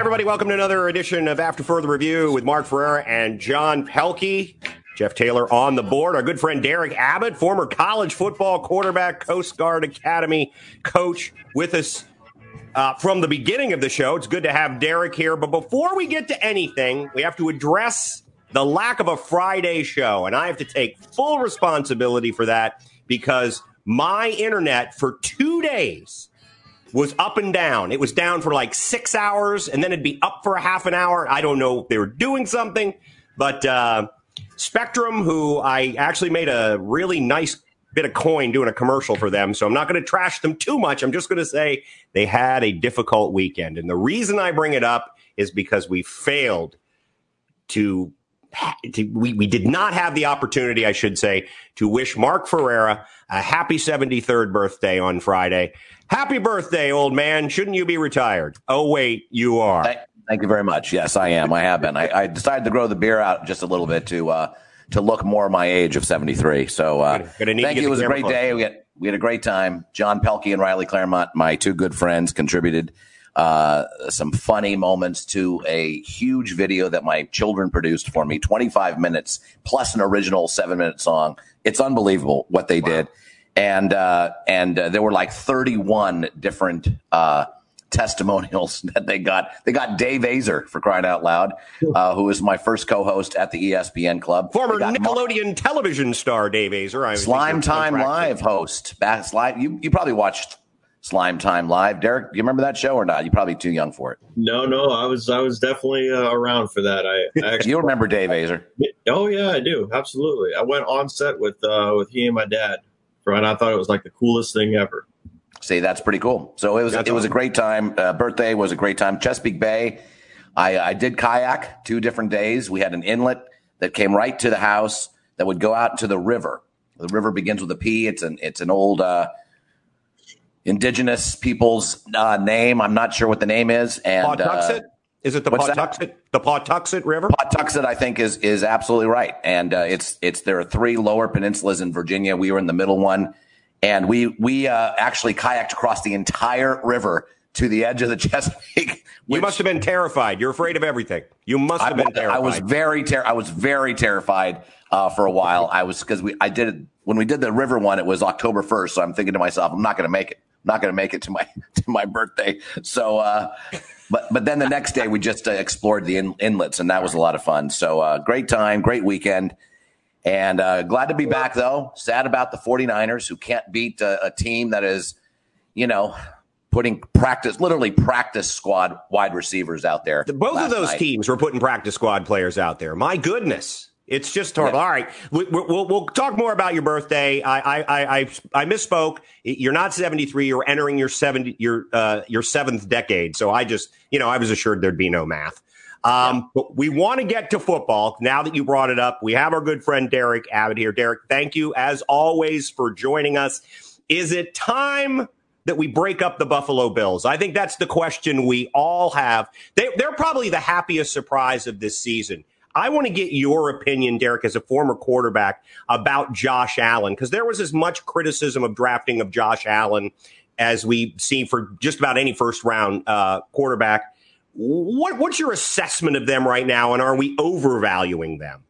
everybody? Welcome to another edition of After Further Review with Mark Ferrera and John Pelkey. Jeff Taylor on the board. Our good friend Derek Abbott, former college football quarterback, Coast Guard Academy coach, with us uh, from the beginning of the show. It's good to have Derek here. But before we get to anything, we have to address the lack of a Friday show. And I have to take full responsibility for that because my internet for two days was up and down. It was down for like six hours and then it'd be up for a half an hour. I don't know if they were doing something, but uh, Spectrum, who I actually made a really nice bit of coin doing a commercial for them, so I'm not going to trash them too much. I'm just going to say they had a difficult weekend. And the reason I bring it up is because we failed to we, we did not have the opportunity, I should say, to wish Mark Ferrera a happy 73rd birthday on Friday. Happy birthday, old man. Shouldn't you be retired? Oh, wait, you are. Thank, thank you very much. Yes, I am. I have been. I, I, decided to grow the beer out just a little bit to uh, to look more my age of 73. So uh, gonna, gonna thank you. It was a great day. We had, we had a great time. John Pelkey and Riley Claremont, my two good friends, contributed uh, some funny moments to a huge video that my children produced for me 25 minutes plus an original seven minute song. It's unbelievable what they wow. did. And, uh, and uh, there were like 31 different, uh, testimonials that they got. They got Dave Aizer for crying out loud, uh, who was my first co-host at the ESPN Club. Former Nickelodeon Mark- television star Dave Aizer. I Slime Time Live host. Back, slide, you, you probably watched Slime Time Live. Derek, do you remember that show or not? You're probably too young for it. No, no, I was I was definitely uh, around for that. I, I actually, you remember Dave Aizer? Oh yeah, I do absolutely. I went on set with uh, with he and my dad, and I thought it was like the coolest thing ever. See, that's pretty cool. So it was that's it was a great time. Uh, birthday was a great time. Chesapeake Bay. I, I did kayak two different days. We had an inlet that came right to the house that would go out into the river. The river begins with a P. It's an it's an old uh, indigenous people's uh, name. I'm not sure what the name is. And Pawtuxet? Is it the Pawtuxet? The Pawtuxet River? Pawtuxet, I think, is is absolutely right. And uh, it's it's there are three lower peninsulas in Virginia. We were in the middle one, and we we uh, actually kayaked across the entire river to the edge of the Chesapeake. Which, you must have been terrified. You're afraid of everything. You must have I, been terrified. I was very ter- I was very terrified uh, for a while. I was because we I did it when we did the river one. It was October first, so I'm thinking to myself, I'm not going to make it not going to make it to my to my birthday. So, uh, but but then the next day we just uh, explored the in, inlets, and that was a lot of fun. So, uh, great time, great weekend, and uh, glad to be back. Though sad about the 49ers who can't beat a, a team that is, you know. Putting practice, literally practice squad wide receivers out there. Both of those night. teams were putting practice squad players out there. My goodness. It's just horrible. Yeah. All right, we, will we'll talk more about your birthday. I, I I I misspoke. You're not 73. You're entering your 70 your uh, your seventh decade. So I just you know I was assured there'd be no math. Um, yeah. But we want to get to football now that you brought it up. We have our good friend Derek Abbott here. Derek, thank you as always for joining us. Is it time? that we break up the Buffalo Bills? I think that's the question we all have. They, are probably the happiest surprise of this season. I want to get your opinion, Derek, as a former quarterback, about Josh Allen, because there was as much criticism of drafting of Josh Allen as we see for just about any first round uh, quarterback. What, what's your assessment of them right now, and are we overvaluing them?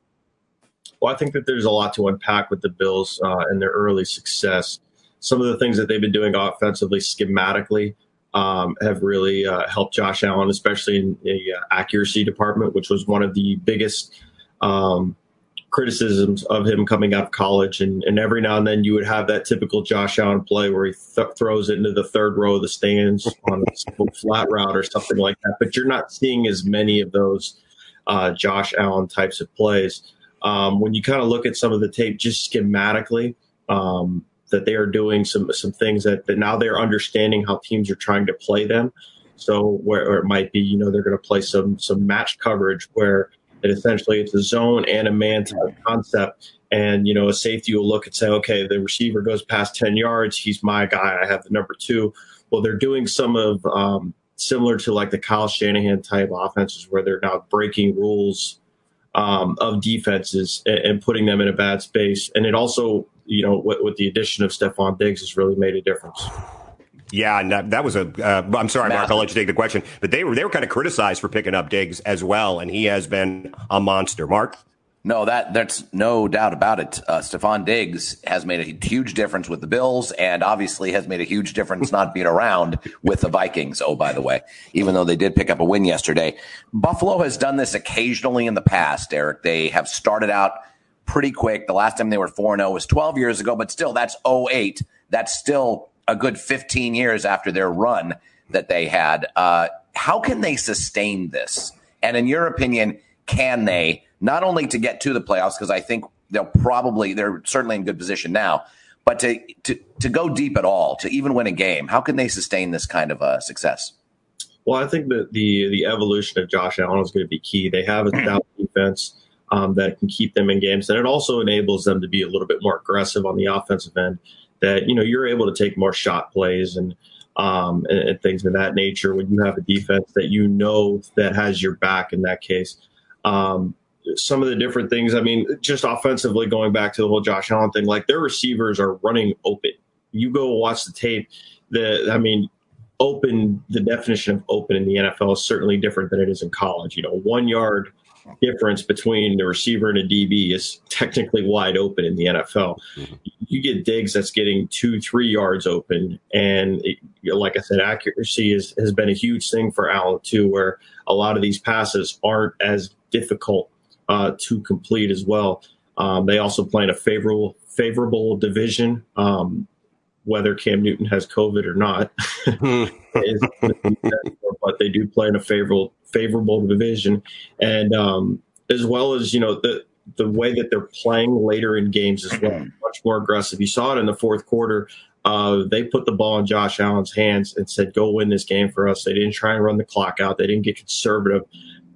Well, I think that there's a lot to unpack with the Bills uh, and their early success. Some of the things that they've been doing offensively, schematically, um, have really uh, helped Josh Allen, especially in the uh, accuracy department, which was one of the biggest um, criticisms of him coming out of college. And, and, every now and then you would have that typical Josh Allen play where he th- throws it into the third row of the stands on a flat route or something like that. But you're not seeing as many of those uh, Josh Allen types of plays. Um, when you kind of look at some of the tape just schematically, um, that they are doing some some things that, that now they're understanding how teams are trying to play them. So where it might be, you know, they're going to play some some match coverage where it essentially it's a zone and a man type concept. And you know, a safety will look and say, okay, the receiver goes past ten yards, he's my guy. I have the number two. Well, they're doing some of um, similar to like the Kyle Shanahan type offenses where they're now breaking rules um, of defenses and, and, putting them in a bad space. And it also you know, with, with the addition of Stefon Diggs has really made a difference. Yeah, and that, that was a. am uh, sorry, Massive. Mark. I'll let you take the question. But they were they were kind of criticized for picking up Diggs as well, and he has been a monster. Mark. No, that that's no doubt about it. Uh, Stefon Diggs has made a huge difference with the Bills, and obviously has made a huge difference not being around with the Vikings. Oh, by the way, even though they did pick up a win yesterday, Buffalo has done this occasionally in the past. Eric, they have started out pretty quick. The last time they were 4 0 was twelve years ago, but still, that's 08. That's still a good fifteen years after their run that they had. Uh, how can they sustain this? And in your opinion, can they? not only to get to the playoffs, because I think they'll probably, they're certainly in good position now, but to, to, to go deep at all, to even win a game. How can they sustain this kind of uh, success? Well, I think that the the evolution of Josh Allen is going to be key. They have a stout defense um, that can keep them in games, and it also enables them to be a little bit more aggressive on the offensive end. That you know you're able to take more shot plays and um, and, and, things of that nature when you have a defense that you know that has your back. In that case, um, some of the different things. I mean, just offensively, going back to the whole Josh Allen thing, like their receivers are running open. You go watch the tape. The I mean, open. The definition of open in the NFL is certainly different than it is in college. You know, one yard difference between the receiver and a DB is technically wide open in the NFL. Mm-hmm. You get Diggs that's getting two, three yards open, and it, like I said, accuracy is, has been a huge thing for Allen too, where a lot of these passes aren't as difficult uh, to complete as well. Um, they also play in a favorable favorable division. Um, whether Cam Newton has COVID or not, but they do play in a favorable favorable division, and um, as well as you know the the way that they're playing later in games as well, much more aggressive. You saw it in the fourth quarter. Uh, they put the ball in Josh Allen's hands and said, "Go win this game for us." They didn't try and run the clock out. They didn't get conservative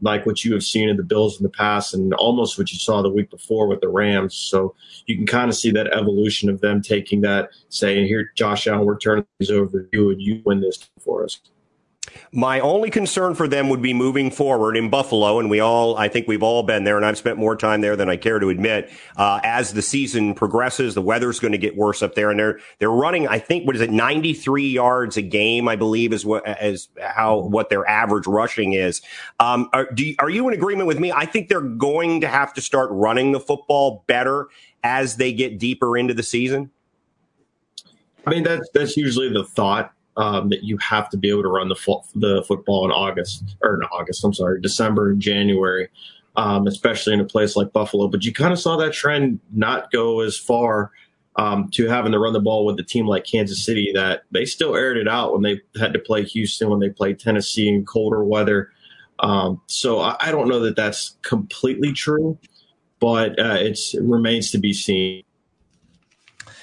like what you have seen in the Bills in the past and almost what you saw the week before with the Rams. So you can kind of see that evolution of them taking that, saying, here, Josh Allen, we're turning these over to you and you win this for us. My only concern for them would be moving forward in Buffalo, and we all, I think we've all been there, and I've spent more time there than I care to admit. Uh, as the season progresses, the weather's going to get worse up there, and they're they're running. I think what is it, 93 yards a game? I believe is what is how what their average rushing is. Um, are, you, are you in agreement with me? I think they're going to have to start running the football better as they get deeper into the season. I mean, that's that's usually the thought um, that you have to be able to run the fo- the football in August or in August. I'm sorry, December and January, um, especially in a place like Buffalo. But you kind of saw that trend not go as far um, to having to run the ball with a team like Kansas City that they still aired it out when they had to play Houston, when they played Tennessee in colder weather. Um, so I, I, don't know that that's completely true, but uh, it remains to be seen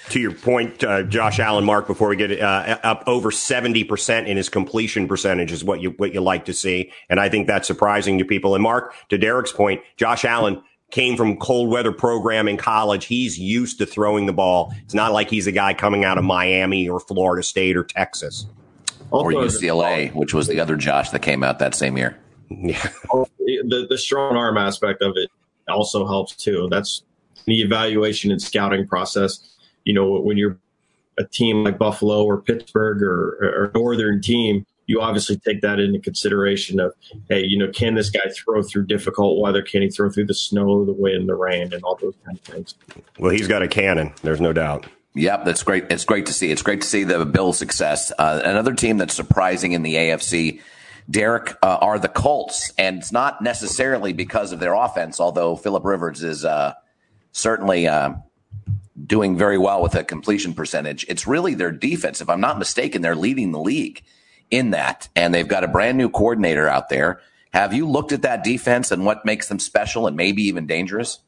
to your point, uh, Josh Allen, Mark, before we get uh, up over seventy percent in his completion percentage is what you what you like to see, and I think that's surprising to people. And Mark, to Derek's point, Josh Allen came from cold weather program in college. He's used to throwing the ball. It's not like he's a guy coming out of Miami or Florida State or Texas or UCLA, which was the other Josh that came out that same year. Yeah, the the strong arm aspect of it also helps too. That's the evaluation and scouting process you know, when you're a team like Buffalo or Pittsburgh or, or Northern team, you obviously take that into consideration of, hey, you know, can this guy throw through difficult weather? Can he throw through the snow, the wind, the rain, and all those kind of things? Well, he's got a cannon. There's no doubt. Yep, that's great. It's great to see. It's great to see the Bills' success. Uh, another team that's surprising in the AFC, Derek, uh, are the Colts, and it's not necessarily because of their offense. Although Philip Rivers is uh, certainly uh, doing very well with a completion percentage. It's really their defense. If I'm not mistaken, they're leading the league in that. And they've got a brand new coordinator out there. Have you looked at that defense and what makes them special and maybe even dangerous?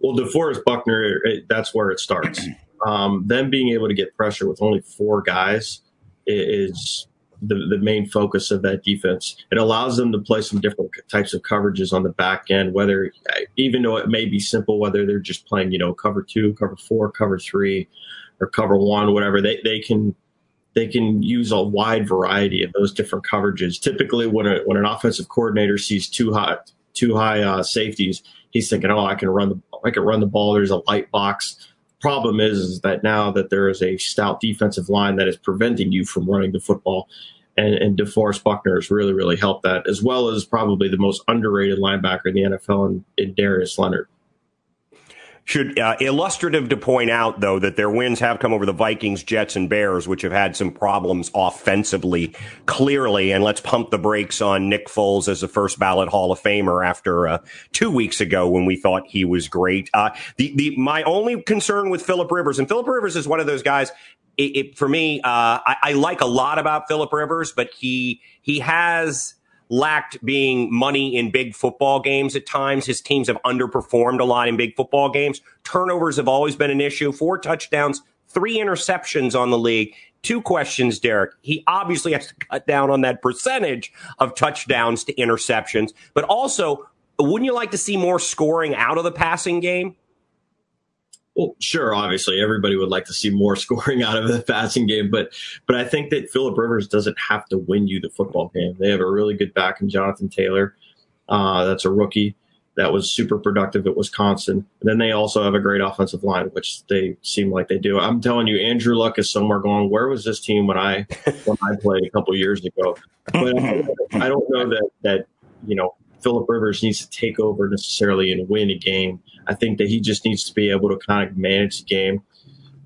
Well, DeForest Buckner, that's where it starts. Um, them being able to get pressure with only four guys is the, the main focus of that defense. It allows them to play some different types of coverages on the back end, whether, even though it may be simple, whether they're just playing, you know, cover two, cover four, cover three, or cover one, whatever, they, they can, they can use a wide variety of those different coverages. Typically when a, when an offensive coordinator sees two high, two high uh, safeties, he's thinking, oh, I can run the, I can run the ball. There's a light box problem is, is that now that there is a stout defensive line that is preventing you from running the football, and, and DeForest Buckner has really, really helped that, as well as probably the most underrated linebacker in the NFL in, in Darius Leonard. Should uh, illustrative to point out though that their wins have come over the Vikings, Jets, and Bears, which have had some problems offensively, clearly. And let's pump the brakes on Nick Foles as a first ballot Hall of Famer after uh, two weeks ago when we thought he was great. Uh, the the my only concern with Philip Rivers, and Philip Rivers is one of those guys. It, it, for me, uh, I, I like a lot about Philip Rivers, but he he has lacked being money in big football games at times. His teams have underperformed a lot in big football games. Turnovers have always been an issue. Four touchdowns, three interceptions on the league. Two questions, Derek. He obviously has to cut down on that percentage of touchdowns to interceptions, but also, wouldn't you like to see more scoring out of the passing game? Well, sure. Obviously, everybody would like to see more scoring out of the passing game, but but I think that Philip Rivers doesn't have to win you the football game. They have a really good back in Jonathan Taylor. Uh, that's a rookie that was super productive at Wisconsin. And then they also have a great offensive line, which they seem like they do. I'm telling you, Andrew Luck is somewhere going. Where was this team when I when I played a couple years ago? But I don't know that that you know Philip Rivers needs to take over necessarily and win a game. I think that he just needs to be able to kind of manage the game,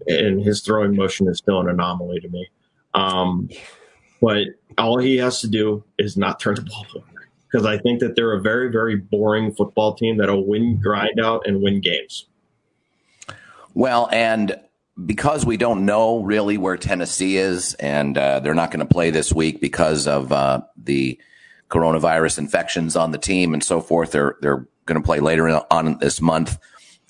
and his throwing motion is still an anomaly to me. Um, but all he has to do is not turn the ball over because I think that they're a very, very boring football team that'll win grind out and win games. Well, and because we don't know really where Tennessee is, and uh, they're not going to play this week because of uh, the coronavirus infections on the team and so forth. They're they're going to play later on this month.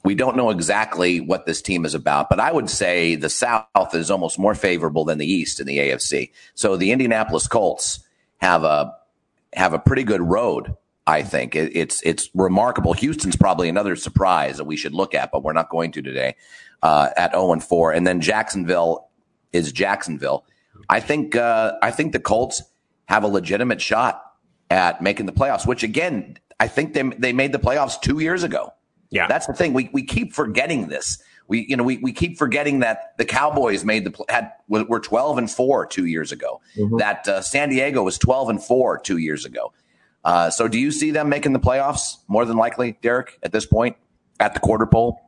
We don't know exactly what this team is about, but I would say the South is almost more favorable than the East in the AFC. So the Indianapolis Colts have a have a pretty good road. I think it, it's it's remarkable. Houston's probably another surprise that we should look at, but we're not going to today. Uh, at zero and four, and then Jacksonville is Jacksonville. I think uh, I think the Colts have a legitimate shot at making the playoffs, which again, I think they, they made the playoffs two years ago. Yeah. That's the thing. We, we keep forgetting this. We, you know, we, we keep forgetting that the Cowboys made the, had, were 12 and four two years ago, mm-hmm. that uh, San Diego was 12 and four two years ago. Uh, so do you see them making the playoffs more than likely, Derek, at this point at the quarter pole?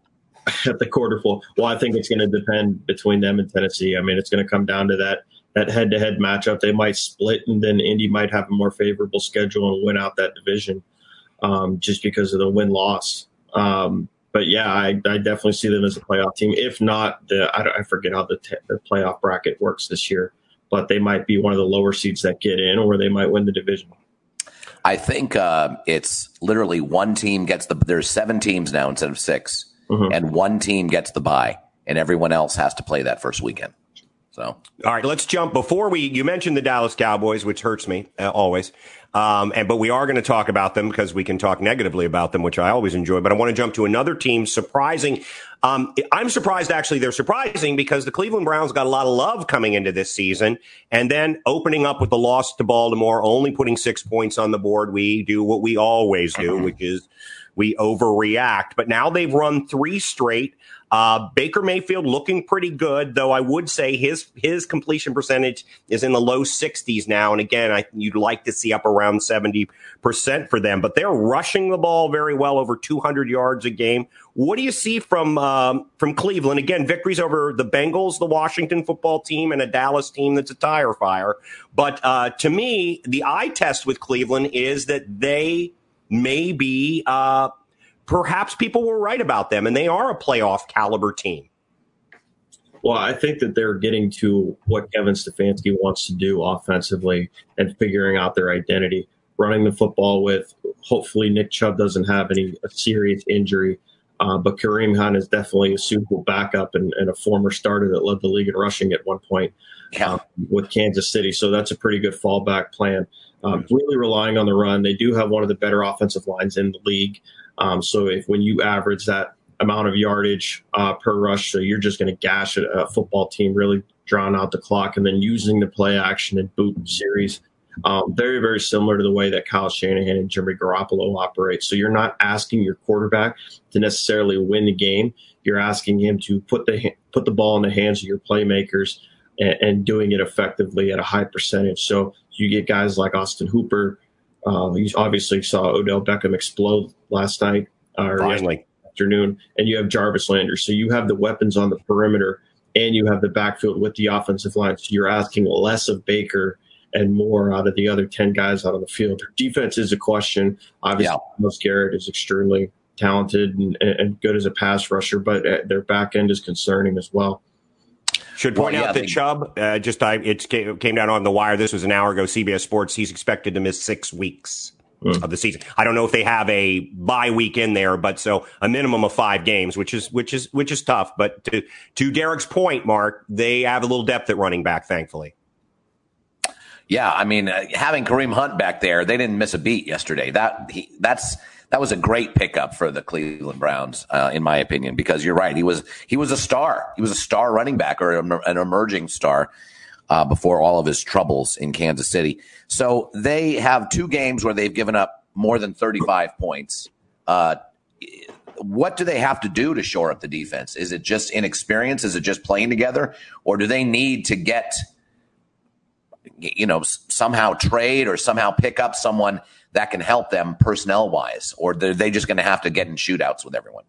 At the quarter pole. Well, I think it's going to depend between them and Tennessee. I mean, it's going to come down to that that head to head matchup. They might split, and then Indy might have a more favorable schedule and win out that division um, just because of the win loss. Um, but yeah, I, I, definitely see them as a playoff team. If not, the I, I forget how the, t- the playoff bracket works this year, but they might be one of the lower seeds that get in, or they might win the division. I think uh, it's literally one team gets the. There's seven teams now instead of 6 mm-hmm. and one team gets the bye, and everyone else has to play that first weekend. So, all right, let's jump before we. You mentioned the Dallas Cowboys, which hurts me uh, always. Um, and but we are going to talk about them because we can talk negatively about them, which I always enjoy. But I want to jump to another team. Surprising. Um, I'm surprised actually. They're surprising because the Cleveland Browns got a lot of love coming into this season, and then opening up with the loss to Baltimore, only putting six points on the board. We do what we always do, which is we overreact. But now they've run three straight. Uh, Baker Mayfield looking pretty good, though I would say his his completion percentage is in the low 60s now. And again, I, you'd like to see up around 70% for them, but they're rushing the ball very well, over 200 yards a game. What do you see from um, from Cleveland? Again, victories over the Bengals, the Washington football team, and a Dallas team that's a tire fire. But uh, to me, the eye test with Cleveland is that they may be. Uh, perhaps people were right about them and they are a playoff caliber team. Well, I think that they're getting to what Kevin Stefanski wants to do offensively and figuring out their identity. Running the football with, hopefully, Nick Chubb doesn't have any serious injury. Uh, but Kareem Hunt is definitely a suitable backup and, and, a former starter that led the league in rushing at one point yeah. uh, with Kansas City. So that's a pretty good fallback plan. Um, really relying on the run. They do have one of the better offensive lines in the league. Um, so if when you average that amount of yardage uh, per rush, so you're just going to gash a, a, football team, really drawing out the clock, and then using the play action and boot series. Um, very, very similar to the way that Kyle Shanahan and Jimmy Garoppolo operate. So you're not asking your quarterback to necessarily win the game. You're asking him to put the put the ball in the hands of your playmakers and, and doing it effectively at a high percentage. So you get guys like Austin Hooper. Uh, you obviously saw Odell Beckham explode last night or Finally. afternoon, and you have Jarvis Landry. So you have the weapons on the perimeter, and you have the backfield with the offensive line. So you're asking less of Baker and more out of the other 10 guys out on the field. Their defense is a question. Obviously, yeah. Garrett is extremely talented and, and, good as a pass rusher, but their back end is concerning as well. Should point well, yeah, out that Chubb, uh, just I, it came down on the wire. This was an hour ago. CBS Sports. He's expected to miss six weeks mm. of the season. I don't know if they have a bye week in there, but so a minimum of five games, which is which is which is tough. But to to Derek's point, Mark, they have a little depth at running back, thankfully. Yeah, I mean, uh, having Kareem Hunt back there, they didn't miss a beat yesterday. That he, that's that was a great pickup for the Cleveland Browns, uh, in my opinion, because you're right. He was he was a star. He was a star running back or an emerging star uh, before all of his troubles in Kansas City. So they have two games where they've given up more than 35 points. Uh, what do they have to do to shore up the defense? Is it just inexperience? Is it just playing together, or do they need to get you know somehow trade or somehow pick up someone that can help them personnel wise, or are they just going to have to get in shootouts with everyone?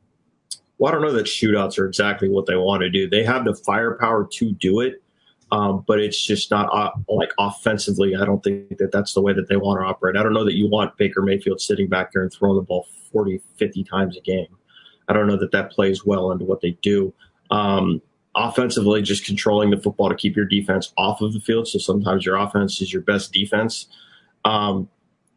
Well, I don't know that shootouts are exactly what they want to do. They have the firepower to do it, um, but it's just not uh, like offensively. I don't think that that's the way that they want to operate. I don't know that you want Baker Mayfield sitting back there and throwing the ball 40, 50 times a game. I don't know that that plays well into what they do. Um, offensively, just controlling the football to keep your defense off of the field. So sometimes your offense is your best defense. Um,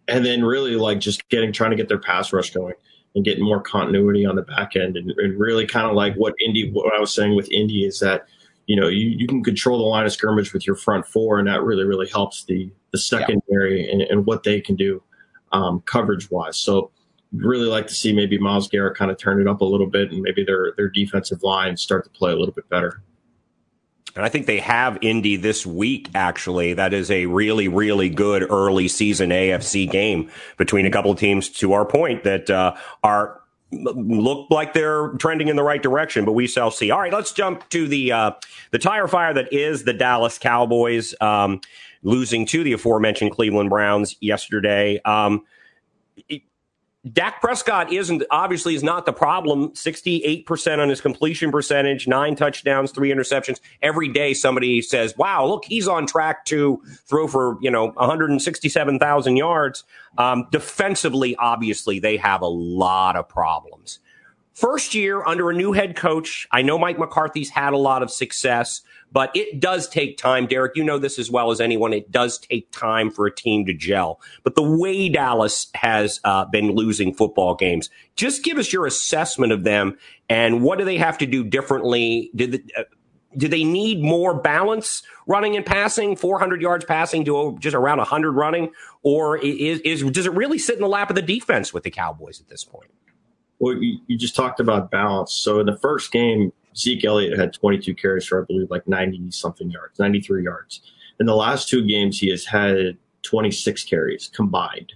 and then really like just getting trying to get their pass rush going and getting more continuity on the back end and, and really kind of like what Indy what I was saying with Indy is that you know you, you can control the line of scrimmage with your front four and that really really helps the the secondary yeah. and, and, what they can do um, coverage wise so really like to see maybe Myles Garrett kind of turn it up a little bit and maybe their their defensive line start to play a little bit better. And I think they have Indy this week, actually. That is a really, really good early season AFC game between a couple of teams, to our point, that uh, are look like they're trending in the right direction, but we shall see. All right, let's jump to the uh, the tire fire that is the Dallas Cowboys um, losing to the aforementioned Cleveland Browns yesterday. Um, Dak Prescott isn't obviously is not the problem. 68% on his completion percentage, nine touchdowns, three interceptions. Every day somebody says, wow, look, he's on track to throw for, you know, 167,000 yards. Um, defensively, obviously, they have a lot of problems. First year under a new head coach. I know Mike McCarthy's had a lot of success. But it does take time. Derek, you know this as well as anyone. It does take time for a team to gel. But the way Dallas has uh, been losing football games, just give us your assessment of them and what do they have to do differently? Did the, uh, do they need more balance running and passing 400 yards passing to just around 100 running or is, is does it really sit in the lap of the defense with the cowboys at this point well you, you just talked about balance so in the first game Zeke Elliott had 22 carries for, I believe, like 90 something yards, 93 yards. In the last two games, he has had 26 carries combined.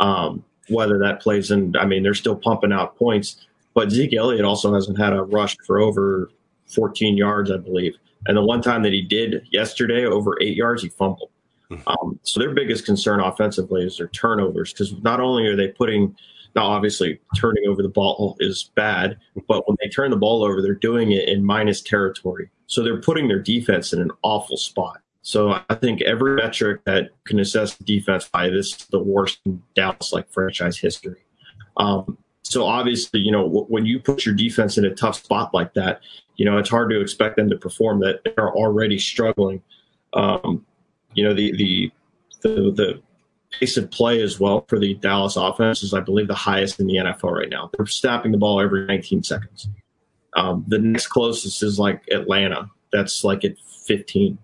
Um, whether that plays in, I mean, they're still pumping out points, but Zeke Elliott also hasn't had a rush for over 14 yards, I believe. And the one time that he did yesterday, over eight yards, he fumbled. Hmm. Um, so their biggest concern offensively is their turnovers because not only are they putting now, obviously, turning over the ball is bad, but when they turn the ball over, they're doing it in minus territory. So they're putting their defense in an awful spot. So I think every metric that can assess defense by this is the worst in Dallas like franchise history. Um, so obviously, you know, when you put your defense in a tough spot like that, you know, it's hard to expect them to perform that they're already struggling. Um, you know, the, the, the, the pace of play as well for the Dallas offense is, I believe, the highest in the NFL right now. They're snapping the ball every 19 seconds. Um, the next closest is like Atlanta. That's like at 15,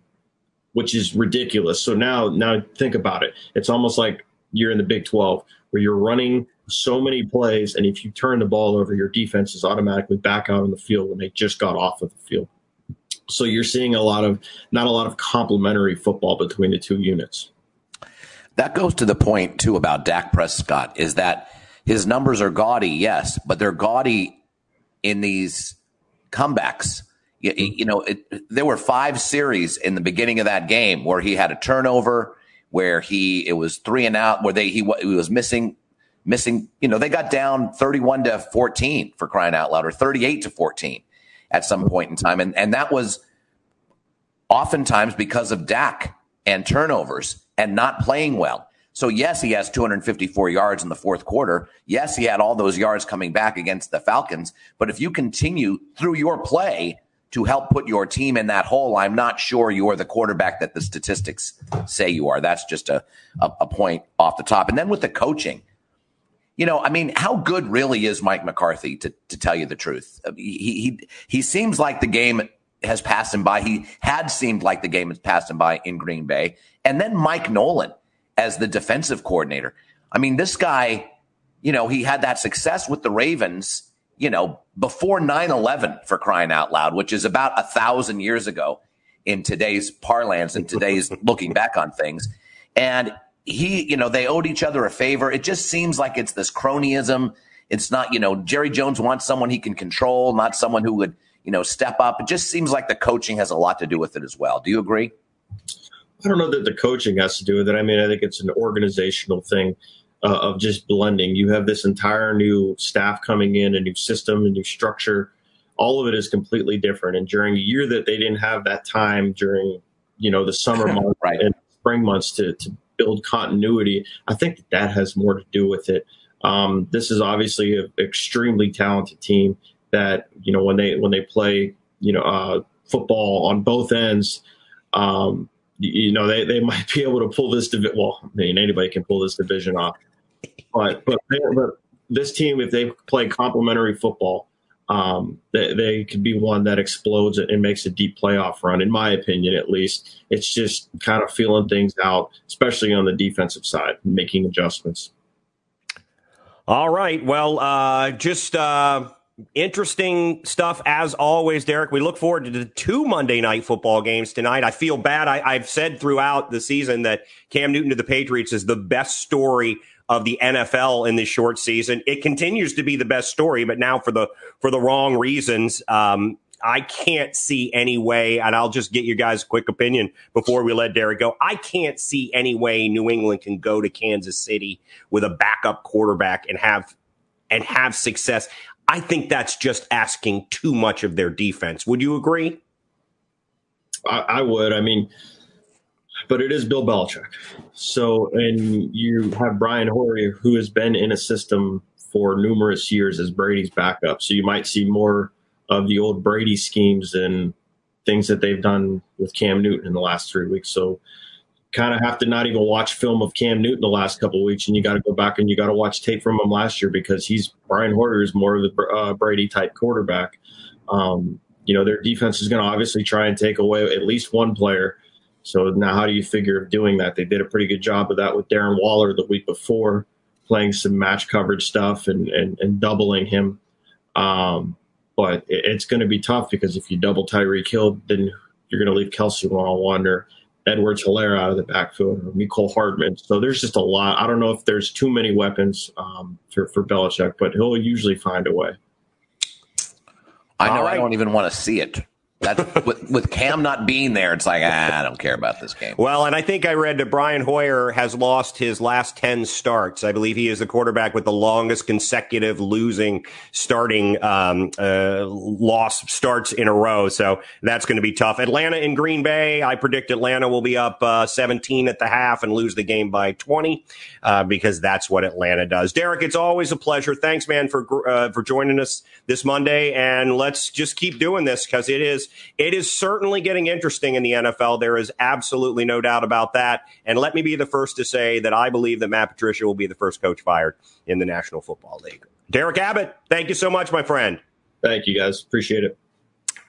which is ridiculous. So now, now think about it. It's almost like you're in the Big 12 where you're running so many plays, and if you turn the ball over, your defense is automatically back out on the field when they just got off of the field. So you're seeing a lot of not a lot of complementary football between the two units. That goes to the point too about Dak Prescott is that his numbers are gaudy, yes, but they're gaudy in these comebacks. You, you know, it, there were five series in the beginning of that game where he had a turnover, where he it was three and out, where they he, he was missing missing. You know, they got down thirty-one to fourteen for crying out loud, or thirty-eight to fourteen at some point in time, and and that was oftentimes because of Dak and turnovers and not playing well. So yes, he has 254 yards in the fourth quarter. Yes, he had all those yards coming back against the Falcons. But if you continue through your play to help put your team in that hole, I'm not sure you're the quarterback that the statistics say you are. That's just a, a, a point off the top. And then with the coaching, you know, I mean, how good really is Mike McCarthy to, to tell you the truth? He, he, he seems like the game has passed him by. He had seemed like the game has passed him by in Green Bay. And then Mike Nolan as the defensive coordinator. I mean, this guy, you know, he had that success with the Ravens, you know, before 9 11 for crying out loud, which is about a thousand years ago in today's parlance and today's looking back on things. And he, you know, they owed each other a favor. It just seems like it's this cronyism. It's not, you know, Jerry Jones wants someone he can control, not someone who would, you know, step up. It just seems like the coaching has a lot to do with it as well. Do you agree? I don't know that the coaching has to do with it. I mean, I think it's an organizational thing uh, of just blending. You have this entire new staff coming in, a new system, a new structure. All of it is completely different. And during a year that they didn't have that time during, you know, the summer months right. and spring months to, to build continuity, I think that, that has more to do with it. Um, this is obviously an extremely talented team that you know when they when they play you know uh, football on both ends. Um, you know, they, they might be able to pull this division. Well, I mean, anybody can pull this division off, but but, but this team, if they play complementary football, um, they, they could be one that explodes and makes a deep playoff run. In my opinion, at least, it's just kind of feeling things out, especially on the defensive side, making adjustments. All right. Well, uh, just. Uh interesting stuff as always, Derek. We look forward to the two Monday night football games tonight. I feel bad. I, have said throughout the season that Cam Newton to the Patriots is the best story of the NFL in this short season. It continues to be the best story, but now for the for the wrong reasons. Um, I can't see any way, and I'll just get you guys a quick opinion before we let Derek go. I can't see any way New England can go to Kansas City with a backup quarterback and have and have success. I think that's just asking too much of their defense. Would you agree? I, I would. I mean, but it is Bill Belichick. So, and you have Brian Hoyer, who has been in a system for numerous years as Brady's backup. So you might see more of the old Brady schemes and things that they've done with Cam Newton in the last three weeks. So kind of have to not even watch film of Cam Newton the last couple weeks, and you got to go back and you got to watch tape from him last year because he's Brian Hoyer is more of the uh, Brady type quarterback. Um, you know, their defense is going to obviously try and take away at least one player. So now, how do you figure doing that? They did a pretty good job of that with Darren Waller the week before, playing some match coverage stuff and and, and doubling him. Um, but it, it's going to be tough because if you double Tyreek Hill, then you're going to leave Kelce one on one or Edwards Helaire out of the backfield or Mecole Hardman. So there's just a lot. I don't know if there's too many weapons um, for, for Belichick, but he'll usually find a way. I know. Right. I don't even want to see it. That with, with Cam not being there, it's like ah, I don't care about this game. Well, and I think I read that Brian Hoyer has lost his last ten starts. I believe he is the quarterback with the longest consecutive losing starting um, uh, loss starts in a row. So that's going to be tough. Atlanta in Green Bay. I predict Atlanta will be up uh, 17 at the half and lose the game by 20 uh, because that's what Atlanta does. Derek, it's always a pleasure. Thanks, man, for uh, for joining us this Monday, and let's just keep doing this because it is it is certainly getting interesting in the NFL. There is absolutely no doubt about that. And let me be the first to say that I believe that Matt Patricia will be the first coach fired in the National Football League. Derek Abbott, thank you so much, my friend. Thank you, guys. Appreciate it.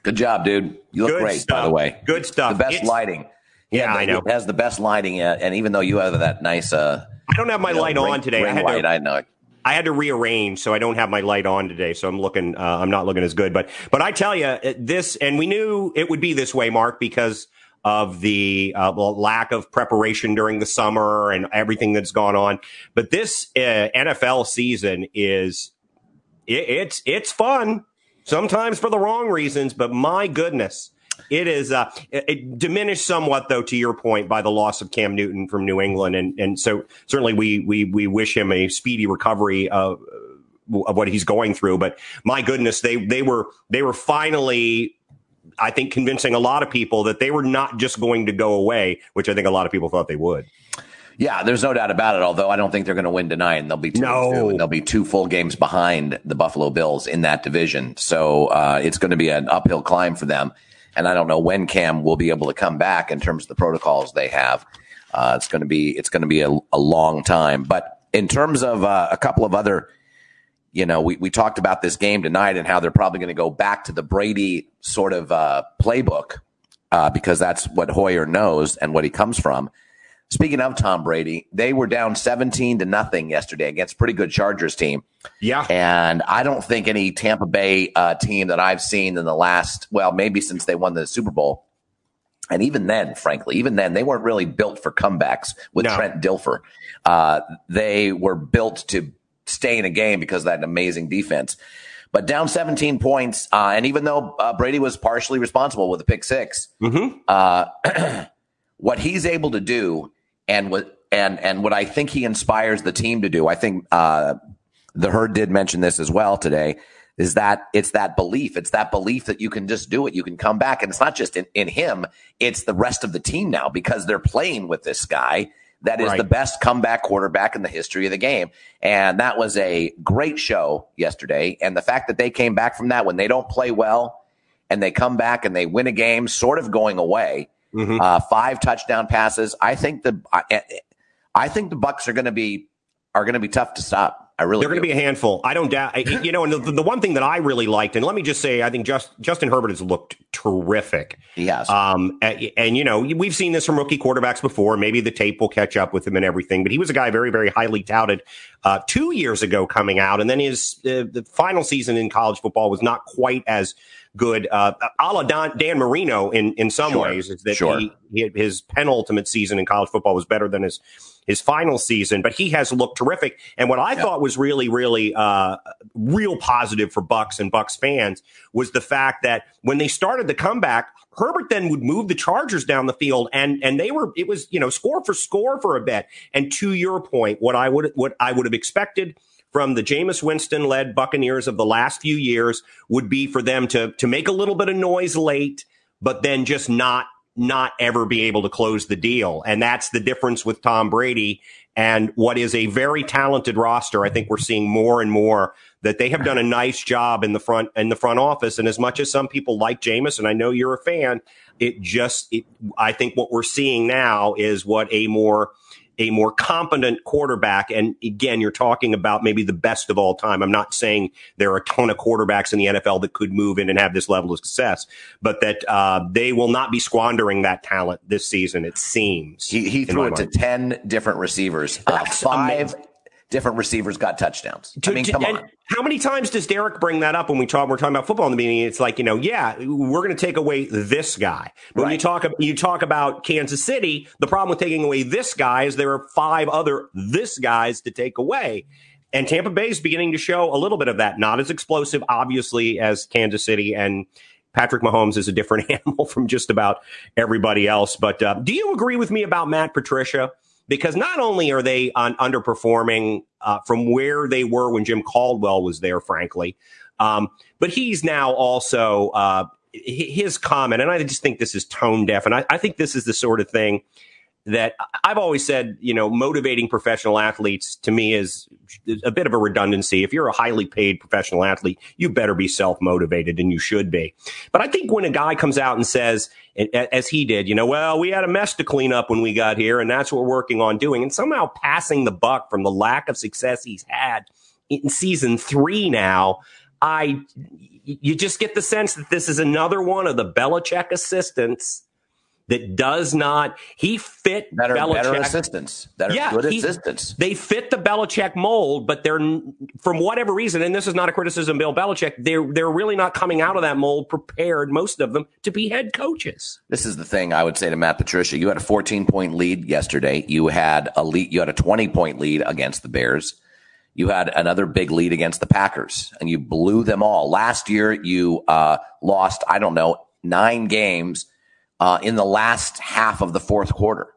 Good job, dude. You look Good great, stuff. by the way. Good stuff. The best it's, lighting. Yeah, I know. It has the best lighting, and even though you have that nice, uh, I don't have my light know, on ring, today. Ring I had light, to, I know. I had to rearrange, so I don't have my light on today. So I'm looking, uh, I'm not looking as good. But, but I tell you, this, and we knew it would be this way, Mark, because of the uh, lack of preparation during the summer and everything that's gone on. But this uh, NFL season is it, it's it's fun sometimes for the wrong reasons, but my goodness. It is uh, it, it diminished somewhat, though, to your point, by the loss of Cam Newton from New England, and and so certainly we we we wish him a speedy recovery of of what he's going through. But my goodness, they they were they were finally I think convincing a lot of people that they were not just going to go away, which I think a lot of people thought they would. Yeah, there's no doubt about it. Although I don't think they're going to win tonight, and they'll be two, no. two and they'll be two full games behind the Buffalo Bills in that division. So uh, it's going to be an uphill climb for them. And I don't know when Cam will be able to come back in terms of the protocols they have. Uh, it's going to be it's going to be a, a, long time. But in terms of uh, a couple of other you know, we, we talked about this game tonight and how they're probably going to go back to the Brady sort of uh, playbook uh, because that's what Hoyer knows and what he comes from. Speaking of Tom Brady, they were down 17 to nothing yesterday against pretty good Chargers team. Yeah. And I don't think any Tampa Bay uh, team that I've seen in the last, well, maybe since they won the Super Bowl. And even then, frankly, even then, they weren't really built for comebacks with no. Trent Dilfer. Uh, they were built to stay in a game because of that amazing defense. But down 17 points, uh, and even though uh, Brady was partially responsible with a pick 6 mm-hmm. uh, what he's able to do, and what and and what I think he inspires the team to do, I think uh, the herd did mention this as well today, is that it's that belief. It's that belief that you can just do it. You can come back, and it's not just in, in him; it's the rest of the team now because they're playing with this guy that is right. the best comeback quarterback in the history of the game. And that was a great show yesterday. And the fact that they came back from that when they don't play well and they come back and they win a game, sort of going away, mm-hmm. uh, five touchdown passes. I think the I, I think the Bucks are going to be are going to be tough to stop. I really they're going to be a handful. I don't doubt. You know, and the, the, one thing that I really liked, and let me just say, I think just, Justin Herbert has looked terrific. Yes. Um, and, and, you know, we've seen this from rookie quarterbacks before. Maybe the tape will catch up with him and everything. But he was a guy very, very highly touted uh, two years ago coming out, and then his uh, the final season in college football was not quite as good, uh, a la Dan, Dan Marino in in some sure. ways. Is that sure. he, he, his penultimate season in college football was better than his his final season, but he has looked terrific. And what I yeah. thought was really, really, uh, real positive for Bucks and Bucks fans was the fact that when they started the comeback, Herbert then would move the Chargers down the field, and and they were it was you know score for score for a bit. And to your point, what I would what I would have expected from the Jameis Winston led Buccaneers of the last few years would be for them to to make a little bit of noise late, but then just not not ever be able to close the deal. And that's the difference with Tom Brady and what is a very talented roster. I think we're seeing more and more that they have done a nice job in the front in the front office. And as much as some people like Jameis, and I know you're a fan, it just it, I think what we're seeing now is what a more a more competent quarterback. And again, you're talking about maybe the best of all time. I'm not saying there are a ton of quarterbacks in the NFL that could move in and have this level of success, but that uh, they will not be squandering that talent this season. It seems he, he threw it mind. to ten different receivers, uh, five. Amazing different receivers got touchdowns. To, I mean, to, come on. How many times does Derek bring that up when we talk? We're talking about football in the beginning. It's like you know, yeah, we're going to take away this guy. But right. when you talk, you talk about Kansas City, the problem with taking away this guy is there are five other this guys to take away. And Tampa Bay is beginning to show a little bit of that. Not as explosive, obviously, as Kansas City and. Patrick Mahomes is a different animal from just about everybody else. But uh, do you agree with me about Matt Patricia? Because not only are they un- underperforming uh, from where they were when Jim Caldwell was there, frankly, um, but he's now also uh, his comment, and I just think this is tone deaf, and I, I think this is the sort of thing that I've always said, you know, motivating professional athletes to me is a bit of a redundancy. If you're a highly paid professional athlete, you better be self motivated and you should be. But I think when a guy comes out and says, as he did, you know, well, we had a mess to clean up when we got here and that's what we're working on doing and somehow passing the buck from the lack of success he's had in season three now, I, you just get the sense that this is another one of the Belichick assistants that does not he fit better, Belichick. better assistants that are yeah, good he, assistants. They fit the Belichick mold, but they're from whatever reason, and this is not a criticism, Bill Belichick. They're they're really not coming out of that mold prepared, most of them, to be head coaches. This is the thing I would say to Matt Patricia. You had a 14 point lead yesterday. You had a lead. You had a 20 point lead against the Bears. You had another big lead against the Packers, and you blew them all. Last year, you uh, lost. I don't know nine games uh, in the last half of the fourth quarter.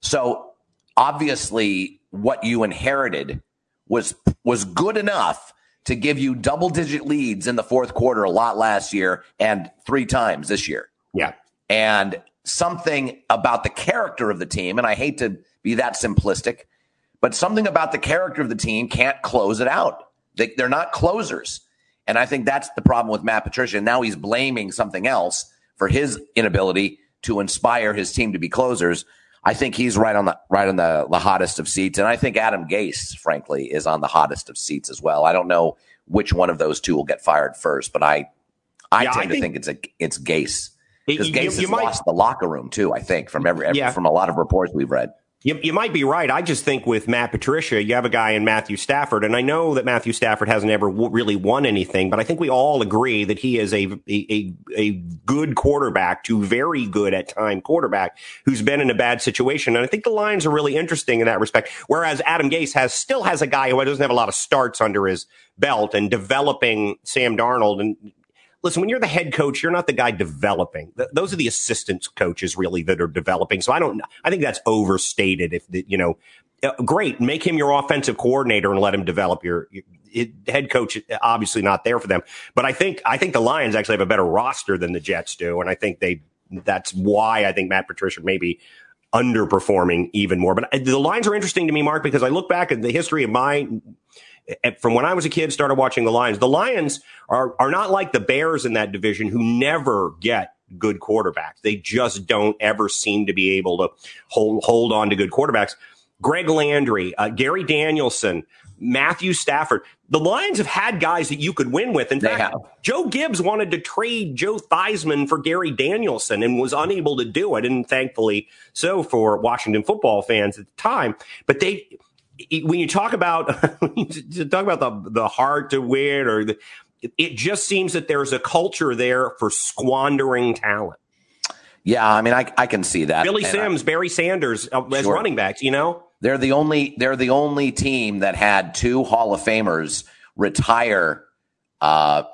So obviously, what you inherited was was good enough to give you double digit leads in the fourth quarter a lot last year and three times this year. Yeah. And something about the character of the team, and I hate to be that simplistic, but something about the character of the team can't close it out. They, they're not closers. And I think that's the problem with Matt Patricia. Now he's blaming something else for his inability to inspire his team to be closers. I think he's right on the right on the, the hottest of seats, and I think Adam Gase, frankly, is on the hottest of seats as well. I don't know which one of those two will get fired first, but I I yeah, tend I to think, think it's a it's Gase because Gase you, you has might, lost the locker room too. I think from every, every yeah. from a lot of reports we've read. You, you might be right. I just think with Matt Patricia, you have a guy in Matthew Stafford, and I know that Matthew Stafford hasn't ever w- really won anything, but I think we all agree that he is a, a, a good quarterback to very good at time quarterback who's been in a bad situation. And I think the Lions are really interesting in that respect. Whereas Adam Gase has still has a guy who doesn't have a lot of starts under his belt and developing Sam Darnold and listen, when you're the head coach, you're not the guy developing. those are the assistant coaches really that are developing. So I don't, I think that's overstated. If the, you know, uh, great, make him your offensive coordinator and let him develop your, your head coach. Obviously not there for them, but I think I think the Lions actually have a better roster than the Jets do, and I think they. That's why I think Matt Patricia maybe underperforming even more. But uh, the lines are interesting to me, Mark, because I look back at the history of my from when I was a kid, started watching the Lions. The Lions are are not like the Bears in that division who never get good quarterbacks. They just don't ever seem to be able to hold hold on to good quarterbacks. Greg Landry, uh, Gary Danielson, Matthew Stafford. The Lions have had guys that you could win with. In they fact, have. Joe Gibbs wanted to trade Joe Theismann for Gary Danielson and was unable to do it, and thankfully so for Washington football fans at the time. But they when you talk about talk about the the hard to win or the, it just seems that there's a culture there for squandering talent. Yeah, I mean, I, I can see that. Billy and Sims, I, Barry Sanders uh, as sure. running backs, you know, they're the only they're the only team that had two Hall of Famers retire uh,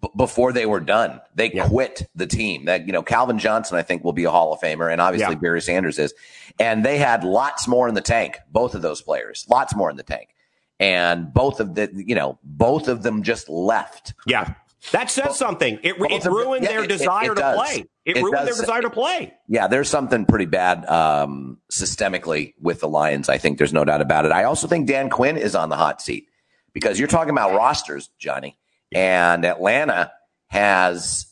b- before they were done. They yeah. quit the team. That you know, Calvin Johnson, I think, will be a Hall of Famer, and obviously yeah. Barry Sanders is. And they had lots more in the tank. Both of those players, lots more in the tank, and both of the you know both of them just left. Yeah. That says something. It, it ruined yeah, their desire it, it to play. It, ruined does. their desire to play. Yeah, there's something pretty bad um, systemically with the Lions. I think there's no doubt about it. I also think Dan Quinn is on the hot seat because you're talking about rosters, Johnny. And Atlanta has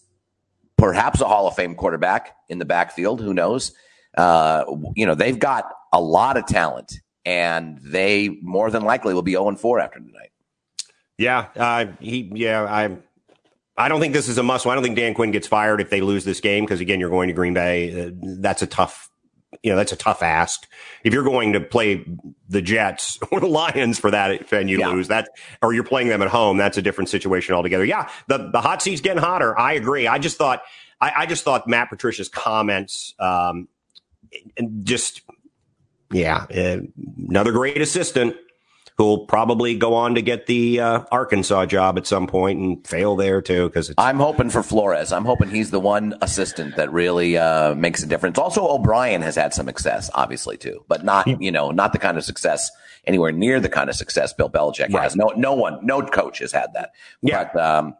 perhaps a Hall of Fame quarterback in the backfield. Who knows? Uh, you know, they've got a lot of talent, and they more than likely will be 0 4 after tonight. Yeah, uh, he. Yeah, I. I don't think this is a must. I don't think Dan Quinn gets fired if they lose this game because again, you're going to Green Bay. Uh, that's a tough you know, that's a tough ask. If you're going to play the Jets or the Lions for that and you yeah. lose that, or you're playing them at home, that's a different situation altogether. Yeah, the, the hot seat's getting hotter. I agree. I just thought, I, I just thought Matt Patricia's comments, um, and just, yeah, uh, another great assistant who'll probably go on to get the uh, Arkansas job at some point and fail there too. Because I'm hoping for Flores. I'm hoping he's the one assistant that really uh, makes a difference. Also, O'Brien has had some success, obviously too, but not you know not the kind of success anywhere near the kind of success Bill Belichick right. has. No, no one, no coach has had that. Yeah. But, um,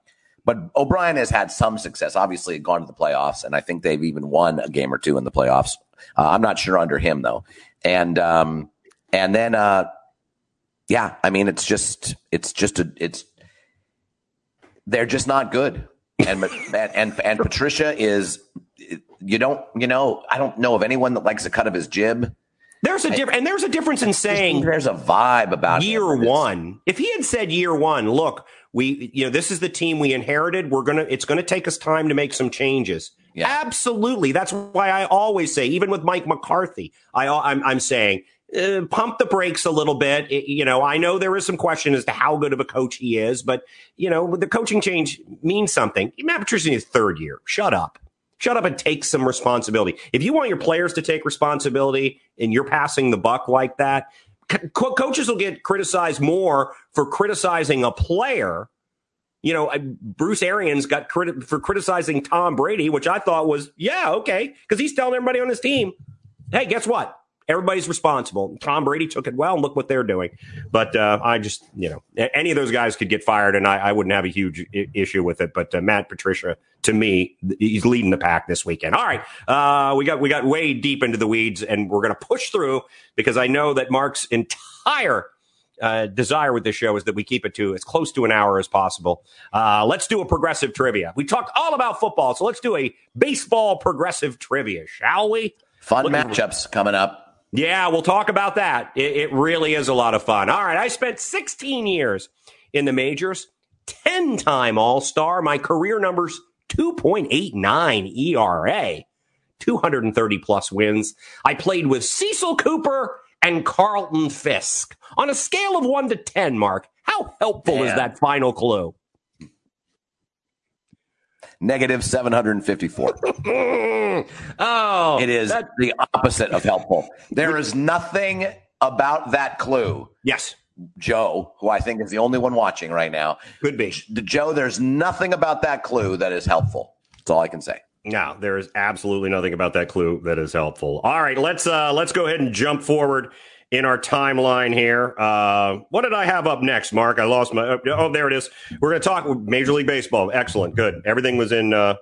but O'Brien has had some success. Obviously, gone to the playoffs, and I think they've even won a game or two in the playoffs. Uh, I'm not sure under him though. And um, and then uh, yeah, I mean, it's just, it's just a, it's, they're just not good. And, and, and, and Patricia is, you don't, you know, I don't know of anyone that likes the cut of his jib. There's a difference, and there's a difference in saying there's a vibe about year one. If he had said year one, look, we, you know, this is the team we inherited. We're gonna, it's gonna take us time to make some changes. Yeah. Absolutely. That's why I always say, even with Mike McCarthy, I, I'm, I'm saying uh, pump the brakes a little bit. It, you know, I know there is some question as to how good of a coach he is, but you know, the coaching change means something. Matt Patricia is third year. Shut up. Shut up and take some responsibility. If you want your players to take responsibility and you're passing the buck like that, co- coaches will get criticized more for criticizing a player. You know, Bruce Arians got credit for criticizing Tom Brady, which I thought was, yeah, okay, because he's telling everybody on his team, hey, guess what? Everybody's responsible. Tom Brady took it well, and look what they're doing. But uh, I just, you know, any of those guys could get fired, and I, I wouldn't have a huge I- issue with it. But uh, Matt Patricia, to me, he's leading the pack this weekend. All right, uh, we got we got way deep into the weeds, and we're going to push through because I know that Mark's entire uh, desire with this show is that we keep it to as close to an hour as possible. Uh, let's do a progressive trivia. We talked all about football, so let's do a baseball progressive trivia, shall we? Fun matchups coming up. Yeah, we'll talk about that. It, it, really is a lot of fun. All right, I spent 16 years in the majors, 10 time All Star. My career numbers 2.89 ERA, 230 plus wins. I played with Cecil Cooper and Carlton Fisk. On a scale of 1 to 10, Mark, how helpful Damn. is that final clue? Negative 754. oh, it is that, the opposite of helpful. There is nothing about that clue. Yes. Joe, who I think is the only one watching right now. Could be. The Joe, there's nothing about that clue that is helpful. That's all I can say. No, there is absolutely nothing about that clue that is helpful. All right, let's uh let's go ahead and jump forward in our timeline here. Uh, what did I have up next, Mark? I lost my. Oh, there it is. We're going to talk Major League Baseball. Excellent, good. Everything was in. Uh,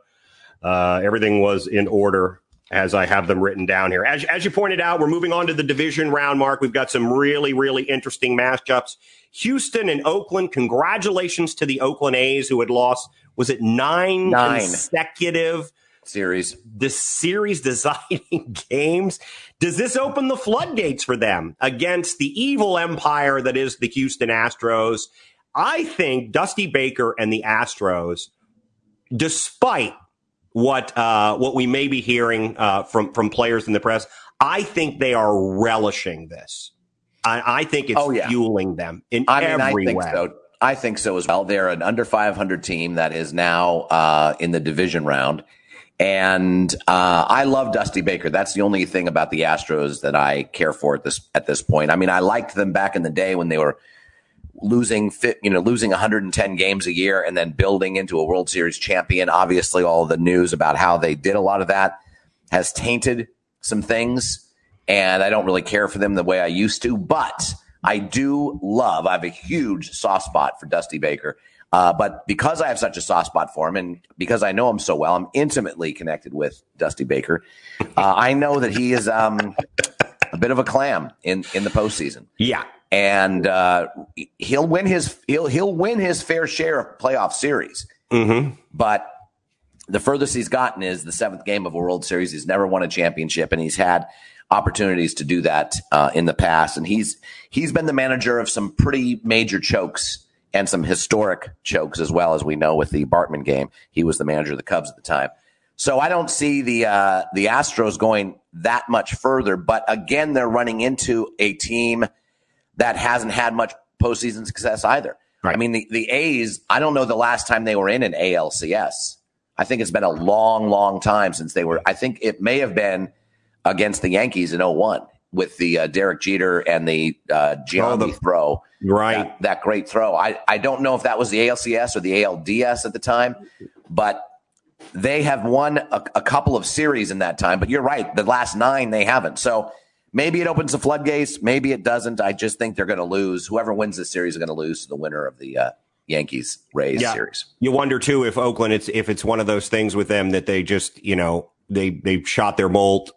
uh, everything was in order as I have them written down here. As, as you pointed out, we're moving on to the division round, Mark. We've got some really, really interesting matchups. Houston and Oakland. Congratulations to the Oakland A's who had lost. Was it nine, nine. consecutive? series. The series deciding games. Does this open the floodgates for them against the evil empire that is the Houston Astros? I think Dusty Baker and the Astros, despite what uh, what we may be hearing uh, from from players in the press, I think they are relishing this. I, I think it's oh, yeah. fueling them in I mean, every I think way. So. I think so as well. They're an under 500 team that is now uh, in the division round. And uh, I love Dusty Baker. That's the only thing about the Astros that I care for at this at this point. I mean, I liked them back in the day when they were losing you know, losing 110 games a year and then building into a World Series champion. Obviously, all the news about how they did a lot of that has tainted some things, and I don't really care for them the way I used to. But I do love. I have a huge soft spot for Dusty Baker. Uh, but because I have such a soft spot for him and because I know him so well, I'm intimately connected with Dusty Baker. Uh, I know that he is um, a bit of a clam in, in the postseason. Yeah. And uh, he'll win his he'll he'll win his fair share of playoff series. Mm-hmm. But the furthest he's gotten is the seventh game of a World Series. He's never won a championship, and he's had opportunities to do that uh, in the past. And he's he's been the manager of some pretty major chokes and some historic chokes as well as we know with the Bartman game. He was the manager of the Cubs at the time. So I don't see the uh, the Astros going that much further. But again, they're running into a team that hasn't had much postseason success either. Right. I mean, the, the A's, I don't know the last time they were in an ALCS. I think it's been a long, long time since they were. I think it may have been against the Yankees in 01 with the uh, Derek Jeter and the uh, Giambi oh, the, throw. Right. That, that, great throw. I, I don't know if that was the ALCS or the ALDS at the time, but they have won a, a couple of series in that time. But you're right. The last nine, they haven't. So maybe it opens the floodgates. Maybe it doesn't. I just think they're going to lose. Whoever wins this series is going to lose to the winner of the uh, Yankees Rays yeah. series. You wonder too if Oakland, it's if it's one of those things with them that they just you know they they shot their bolt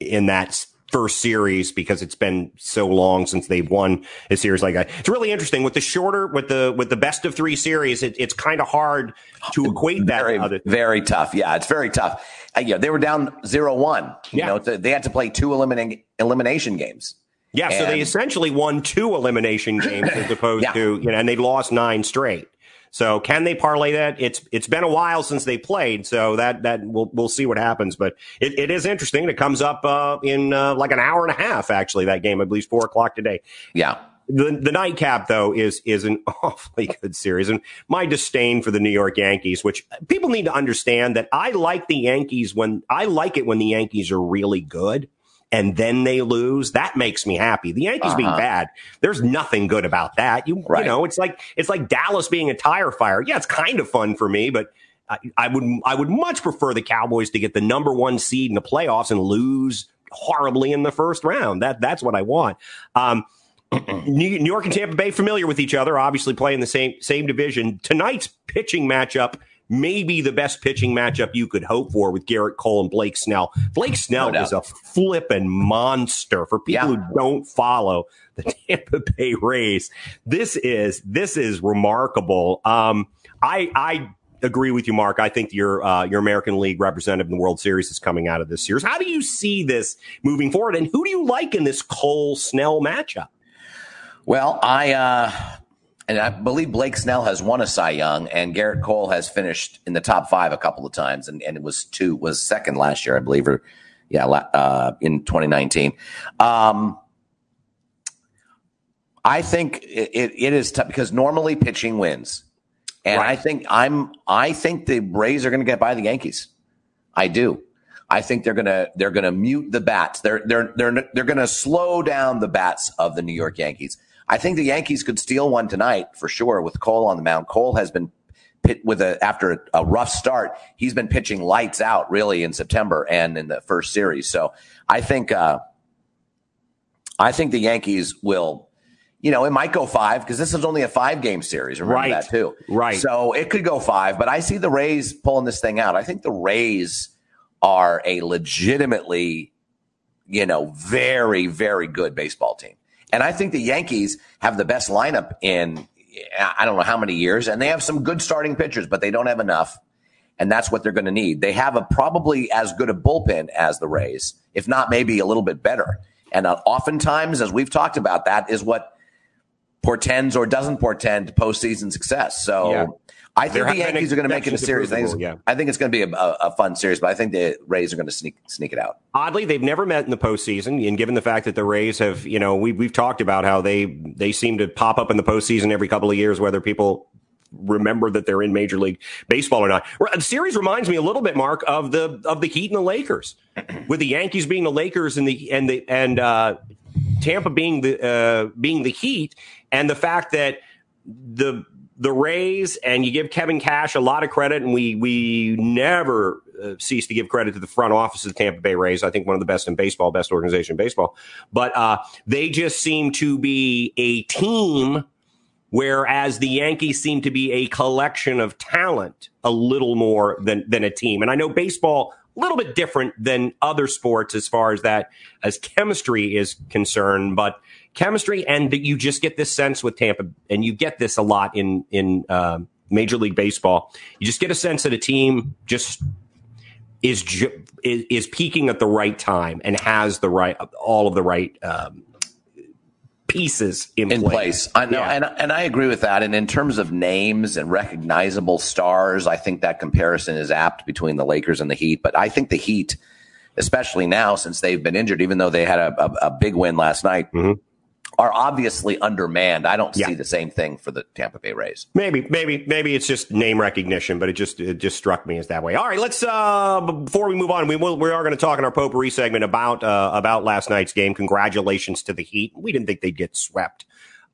in that first series because it's been so long since they've won a series like that. It's really interesting with the shorter, with the with the best of three series. It, it's kind of hard to equate that. Very, other- very tough. Yeah, it's very tough. Uh, yeah, they were down zero one. You yeah. know, they had to play two eliminating elimination games. Yeah, and- so they essentially won two elimination games as opposed yeah. to you know, and they lost nine straight. So can they parlay that? It's it's been a while since they played, so that that we'll we'll see what happens. But it, it is interesting. It comes up uh, in uh, like an hour and a half. Actually, that game I believe four o'clock today. Yeah. The, the nightcap though is is an awfully good series, and my disdain for the New York Yankees, which people need to understand that I like the Yankees when I like it when the Yankees are really good and then they lose, that makes me happy. The Yankees uh-huh. being bad, there's nothing good about that. You, right. you know, it's like it's like Dallas being a tire fire. Yeah, it's kind of fun for me, but I, I would I would much prefer the Cowboys to get the number one seed in the playoffs and lose horribly in the first round. That that's what I want. Um, New York and Tampa Bay familiar with each other, obviously playing the same same division. Tonight's pitching matchup maybe the best pitching matchup you could hope for with Gerrit Cole and Blake Snell. Blake Snell no is a flipping monster for people yeah. who don't follow the Tampa Bay Rays. This is this is remarkable. Um, I I agree with you, Mark. I think your uh, your American League representative in the World Series is coming out of this series. How do you see this moving forward, and who do you like in this Cole Snell matchup? Well, I uh, and I believe Blake Snell has won a Cy Young, and Gerrit Cole has finished in the top five a couple of times, and, and it was two was second last year, I believe, or yeah, uh, in 2019. Um, I think it, it, it is tough because normally pitching wins, and right. I think I'm I think the Rays are going to get by the Yankees. I do. I think they're gonna they're gonna mute the bats. They're they're they're they're gonna slow down the bats of the New York Yankees. I think the Yankees could steal one tonight for sure with Cole on the mound. Cole has been pit with a after a, rough start. He's been pitching lights out really in September and in the first series. So I think uh, I think the Yankees will. You know, it might go five because this is only a five game series. Remember right. that too. Right. So it could go five, but I see the Rays pulling this thing out. I think the Rays are a legitimately, you know, very, very good baseball team. And I think the Yankees have the best lineup in I don't know how many years, and they have some good starting pitchers, but they don't have enough. And that's what they're going to need. They have a probably as good a bullpen as the Rays, if not maybe a little bit better. And uh, oftentimes, as we've talked about, that is what portends or doesn't portend postseason success. So. I think the Yankees are going to make it a series. I think, yeah. I think it's going to be a, a, fun series, but I think the Rays are going to sneak sneak it out. Oddly, they've never met in the postseason, and given the fact that the Rays have, you know, we, we've talked about how they they seem to pop up in the postseason every couple of years, whether people remember that they're in Major League Baseball or not. The series reminds me a little bit, Mark, of the of the Heat and the Lakers, with the Yankees being the Lakers and the and the and uh, Tampa being the uh, being the Heat, and the fact that the the Rays, and you give Kevin Cash a lot of credit, and we we never uh, cease to give credit to the front office of the Tampa Bay Rays. I think one of the best in baseball, best organization in baseball. But uh, they just seem to be a team, whereas the Yankees seem to be a collection of talent, a little more than than a team. And I know baseball a little bit different than other sports as far as that as chemistry is concerned, but chemistry, and that you just get this sense with Tampa, and you get this a lot in in uh, Major League Baseball. You just get a sense that a team just is ju- is, is peaking at the right time and has the right all of the right um, pieces in, in place. place. I know, yeah. and and I agree with that. And in terms of names and recognizable stars, I think that comparison is apt between the Lakers and the Heat. But I think the Heat, especially now since they've been injured, even though they had a, a, a big win last night. Mm-hmm are obviously undermanned. I don't yeah. see the same thing for the Tampa Bay Rays. Maybe, maybe, maybe it's just name recognition, but it just it just struck me as that way. All right, let's uh, before we move on, we will, we are going to talk in our potpourri segment about uh, about last night's game. Congratulations to the Heat. We didn't think they'd get swept,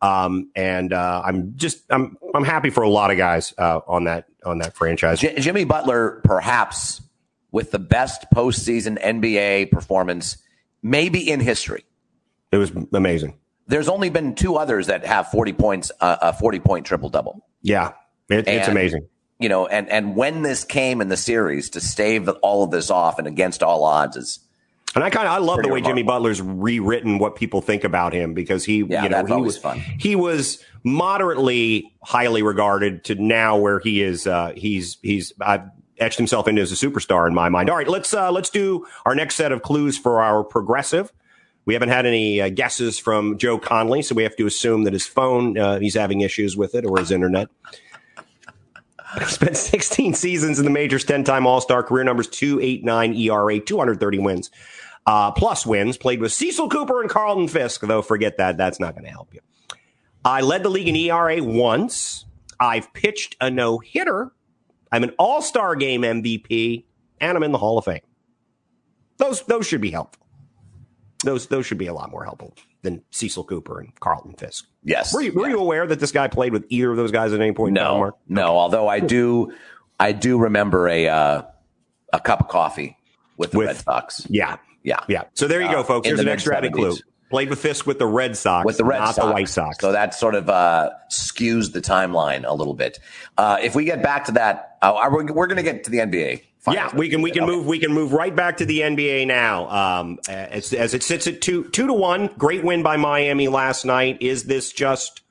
um, and uh, I'm just I'm I'm happy for a lot of guys uh, on that on that franchise. J- Jimmy Butler, perhaps with the best postseason NBA performance, maybe in history. It was amazing there's only been two others that have 40 points, uh, a 40 point triple double. Yeah. It, it's amazing. You know, and, and when this came in the series to stave all of this off and against all odds is. And I kind of I love the way remarkable. Jimmy Butler's rewritten what people think about him because he yeah, you know he was fun. he was moderately highly regarded to now where he is uh, he's he's I've etched himself into as a superstar in my mind. All right, let's uh, let's do our next set of clues for our progressive. We haven't had any uh, guesses from Joe Conley, so we have to assume that his phone, uh, he's having issues with it or his internet. Spent 16 seasons in the majors, 10 time All Star, career numbers 289 ERA, 230 wins, uh, plus wins. Played with Cecil Cooper and Carlton Fisk, though forget that. That's not going to help you. I led the league in ERA once. I've pitched a no hitter. I'm an All Star game MVP, and I'm in the Hall of Fame. Those those should be helpful. Those those should be a lot more helpful than Cecil Cooper and Carlton Fisk. Yes. Were you, were you aware that this guy played with either of those guys at any point? No, in no. Okay. Although I do, I do remember a uh, a cup of coffee with the with, Red Sox. Yeah, yeah, yeah. So there you go, uh, folks. Here's an extra added clue. Played with Fisk with the Red Sox, with the Red not Sox. the White Sox. So that sort of uh, skews the timeline a little bit. Uh, if we get back to that, uh, we're, we're going to get to the NBA yeah, we can we can okay. move we can move right back to the NBA now. Um, as, as it sits at two two to one, great win by Miami last night. Is this just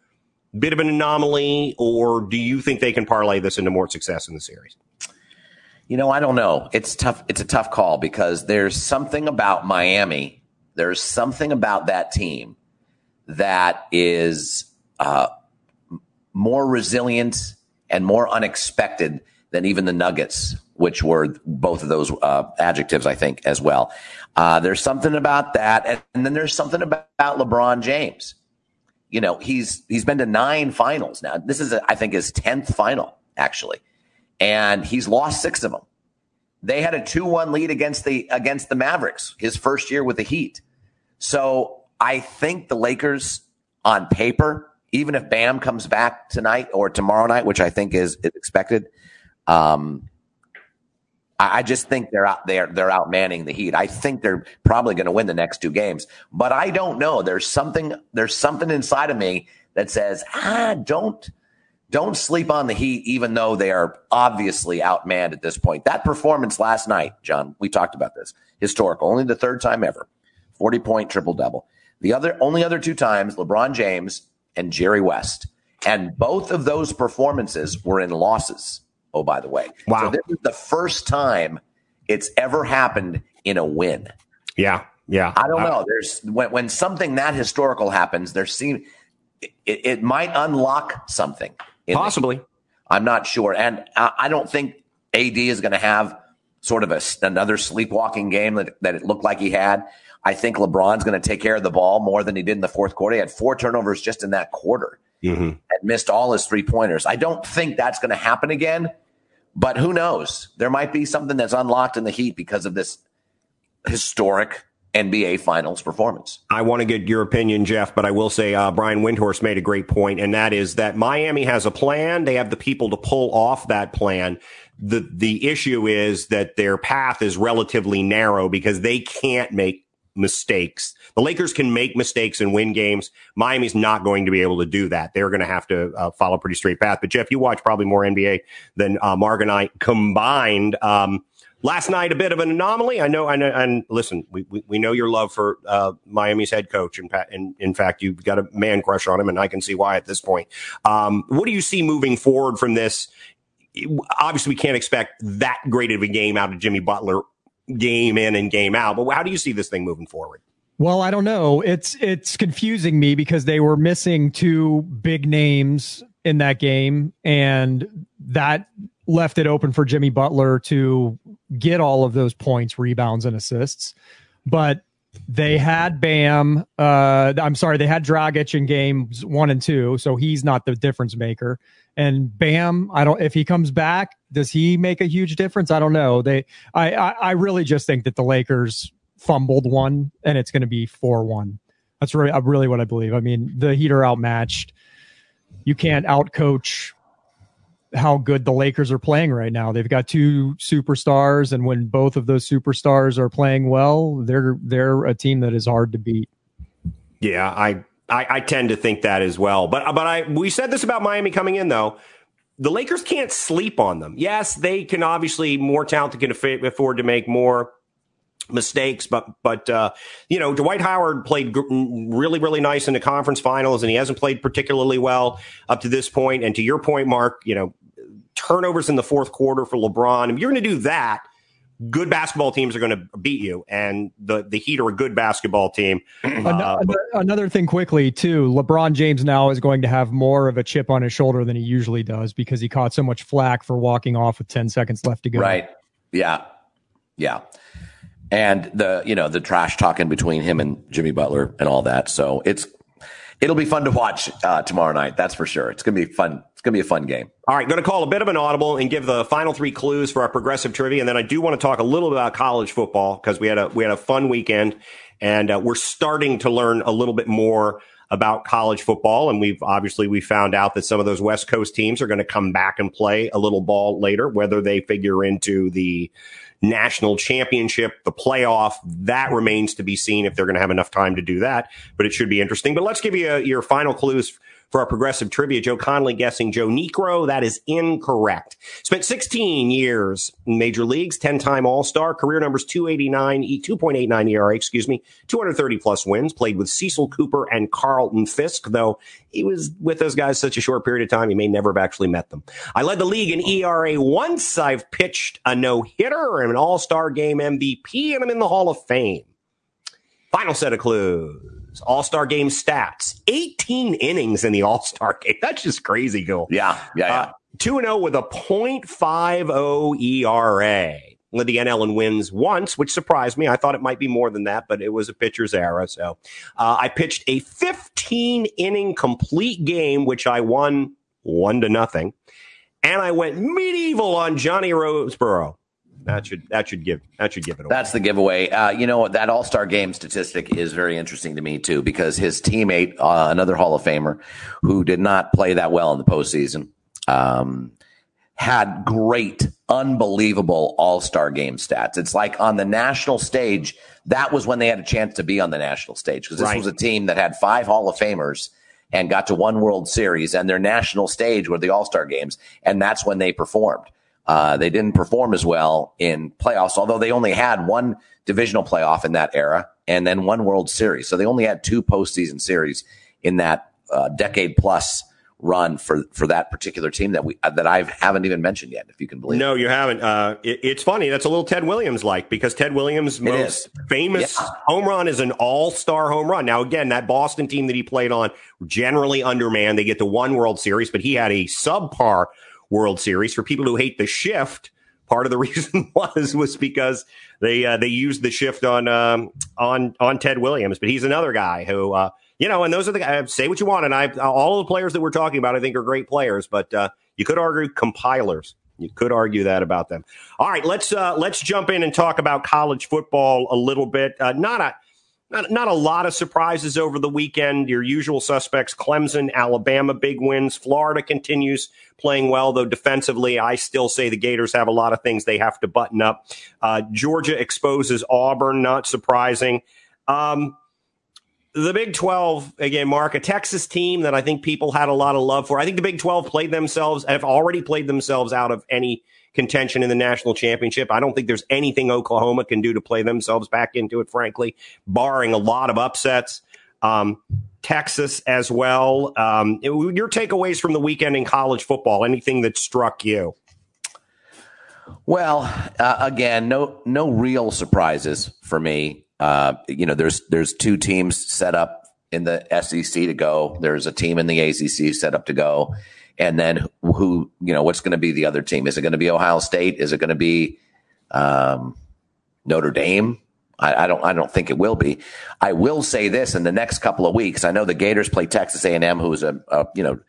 a bit of an anomaly, or do you think they can parlay this into more success in the series? You know, I don't know. It's tough. It's a tough call because there's something about Miami. There's something about that team that is uh, more resilient and more unexpected than even the Nuggets which were both of those uh, adjectives, I think, as well. Uh, there's something about that, and, then there's something about LeBron James. You know, he's he's been to nine finals now. This is, I think, his tenth final actually, and he's lost six of them. They had a two-one lead against the against the Mavericks his first year with the Heat. So I think the Lakers, on paper, even if Bam comes back tonight or tomorrow night, which I think is, is expected. Um, I just think they're out there. They're out manning the Heat. I think they're probably going to win the next two games, but I don't know. There's something. There's something inside of me that says, ah, don't don't sleep on the Heat, even though they are obviously outmanned at this point. That performance last night, John, we talked about this. Historical, only the third time ever. 40 point triple double. The other only other two times, LeBron James and Jerry West. And both of those performances were in losses. Oh, by the way. Wow. So this is the first time it's ever happened in a win. Yeah. Yeah. I don't know. There's when, when something that historical happens, there seem it, it might unlock something. Possibly. The, I'm not sure. And I, I don't think AD is going to have sort of a, another sleepwalking game that, that it looked like he had. I think LeBron's going to take care of the ball more than he did in the fourth quarter. He had four turnovers just in that quarter mm-hmm. and missed all his three pointers. I don't think that's going to happen again. But who knows? There might be something that's unlocked in the Heat because of this historic NBA Finals performance. I want to get your opinion, Jeff, but I will say uh, Brian Windhorst made a great point, and that is that Miami has a plan. They have the people to pull off that plan. The the issue is that their path is relatively narrow because they can't make mistakes. The Lakers can make mistakes and win games. Miami's not going to be able to do that. They're going to have to uh, follow a pretty straight path. But Jeff, you watch probably more NBA than uh, Mark and I combined. Um, last night, a bit of an anomaly. I know, I know, and listen, we, we, we know your love for uh, Miami's head coach, and, and in fact, you've got a man crush on him, and I can see why at this point. Um, what do you see moving forward from this? Obviously, we can't expect that great of a game out of Jimmy Butler game in and game out. But how do you see this thing moving forward? Well, I don't know. It's it's confusing me because they were missing two big names in that game, and that left it open for Jimmy Butler to get all of those points, rebounds, and assists. But they had Bam. Uh, I'm sorry, they had Dragic in games one and two, so he's not the difference maker. And Bam, I don't. If he comes back, does he make a huge difference? I don't know. They, I, I, I really just think that the Lakers fumbled one, and it's going to be four one. That's really, uh, really what I believe. I mean, the Heat are outmatched. You can't outcoach how good the Lakers are playing right now. They've got two superstars, and when both of those superstars are playing well, they're they're a team that is hard to beat. Yeah, I I, I tend to think that as well. But but I we said this about Miami coming in though. The Lakers can't sleep on them. Yes, they can obviously more talented can afford to make more mistakes, but but uh, you know Dwight Howard played really really nice in the conference finals, and he hasn't played particularly well up to this point. And to your point, Mark, you know turnovers in the fourth quarter for LeBron. If you're going to do that, good basketball teams are going to beat you, and the the Heat are a good basketball team. Uh, another, another thing, quickly too, LeBron James now is going to have more of a chip on his shoulder than he usually does because he caught so much flack for walking off with ten seconds left to go. Right. Yeah. Yeah. And the you know the trash talking between him and Jimmy Butler and all that. So it's it'll be fun to watch uh, tomorrow night. That's for sure. It's gonna be fun. It's gonna be a fun game. All right, going to call a bit of an audible and give the final three clues for our progressive trivia, and then I do want to talk a little bit about college football because we had a we had a fun weekend, and uh, we're starting to learn a little bit more about college football, and we've obviously we found out that some of those West Coast teams are going to come back and play a little ball later, whether they figure into the national championship, the playoff. That remains to be seen if they're going to have enough time to do that, but it should be interesting. But let's give you a, your final clues for our progressive trivia. Joe Connolly guessing Joe Niekro. That is incorrect. Spent 16 years in major leagues, 10 time All Star, career numbers 289, 2.89 ERA, excuse me, 230 plus wins, played with Cecil Cooper and Carlton Fisk, though he was with those guys such a short period of time, he may never have actually met them. I led the league in ERA once. I've pitched a no hitter and an All Star game MVP, and I'm in the Hall of Fame. Final set of clues. All Star game stats 18 innings in the All Star game. That's just crazy, Gil. Yeah. Yeah. yeah. Uh, 2 0 with a 0.50 ERA. Led the NL and wins once, which surprised me. I thought it might be more than that, but it was a pitcher's era. So uh, I pitched a 15 inning complete game, which I won one to nothing. And I went medieval on Johnny Roseboro. That should that should give that should give it away. That's the giveaway. Uh, you know that All Star Game statistic is very interesting to me too because his teammate, uh, another Hall of Famer, who did not play that well in the postseason, um, had great, unbelievable All Star Game stats. It's like on the national stage. That was when they had a chance to be on the national stage because this right. was a team that had five Hall of Famers and got to one World Series, and their national stage were the All Star games, and that's when they performed. Uh, they didn't perform as well in playoffs, although they only had one divisional playoff in that era and then one World Series. So they only had two postseason series in that uh, decade plus run for for that particular team that we uh, that I haven't even mentioned yet. If you can believe. No, it. you haven't. Uh, it, it's funny. That's a little Ted Williams like because Ted Williams' most famous yeah. home run is an All Star home run. Now, again, that Boston team that he played on generally undermanned. They get to one World Series, but he had a subpar World Series. For people who hate the shift, part of the reason was was because they uh, they used the shift on um, on on Ted Williams. But he's another guy who uh, you know, and those are the guys. Say what you want, and I all the players that we're talking about, I think are great players. But uh, you could argue compilers. You could argue that about them. All right, let's uh, let's jump in and talk about college football a little bit. Uh, not a not, not a lot of surprises over the weekend. Your usual suspects Clemson, Alabama, big wins. Florida continues playing well, though defensively, I still say the Gators have a lot of things they have to button up. Uh, Georgia exposes Auburn, not surprising. Um, the Big 12, again, Mark, a Texas team that I think people had a lot of love for. I think the Big 12 played themselves, have already played themselves out of any contention in the national championship. I don't think there's anything Oklahoma can do to play themselves back into it, frankly, barring a lot of upsets. Um, Texas as well. Um, your takeaways from the weekend in college football, anything that struck you? Well, uh, again, no no real surprises for me. Uh, you know, there's there's two teams set up in the SEC to go. There's a team in the ACC set up to go. And then who, you know, what's going to be the other team? Is it going to be Ohio State? Is it going to be um, Notre Dame? I, I, don't. I don't think it will be. I will say this: in the next couple of weeks, I know the Gators play Texas A&M, who's a, a you know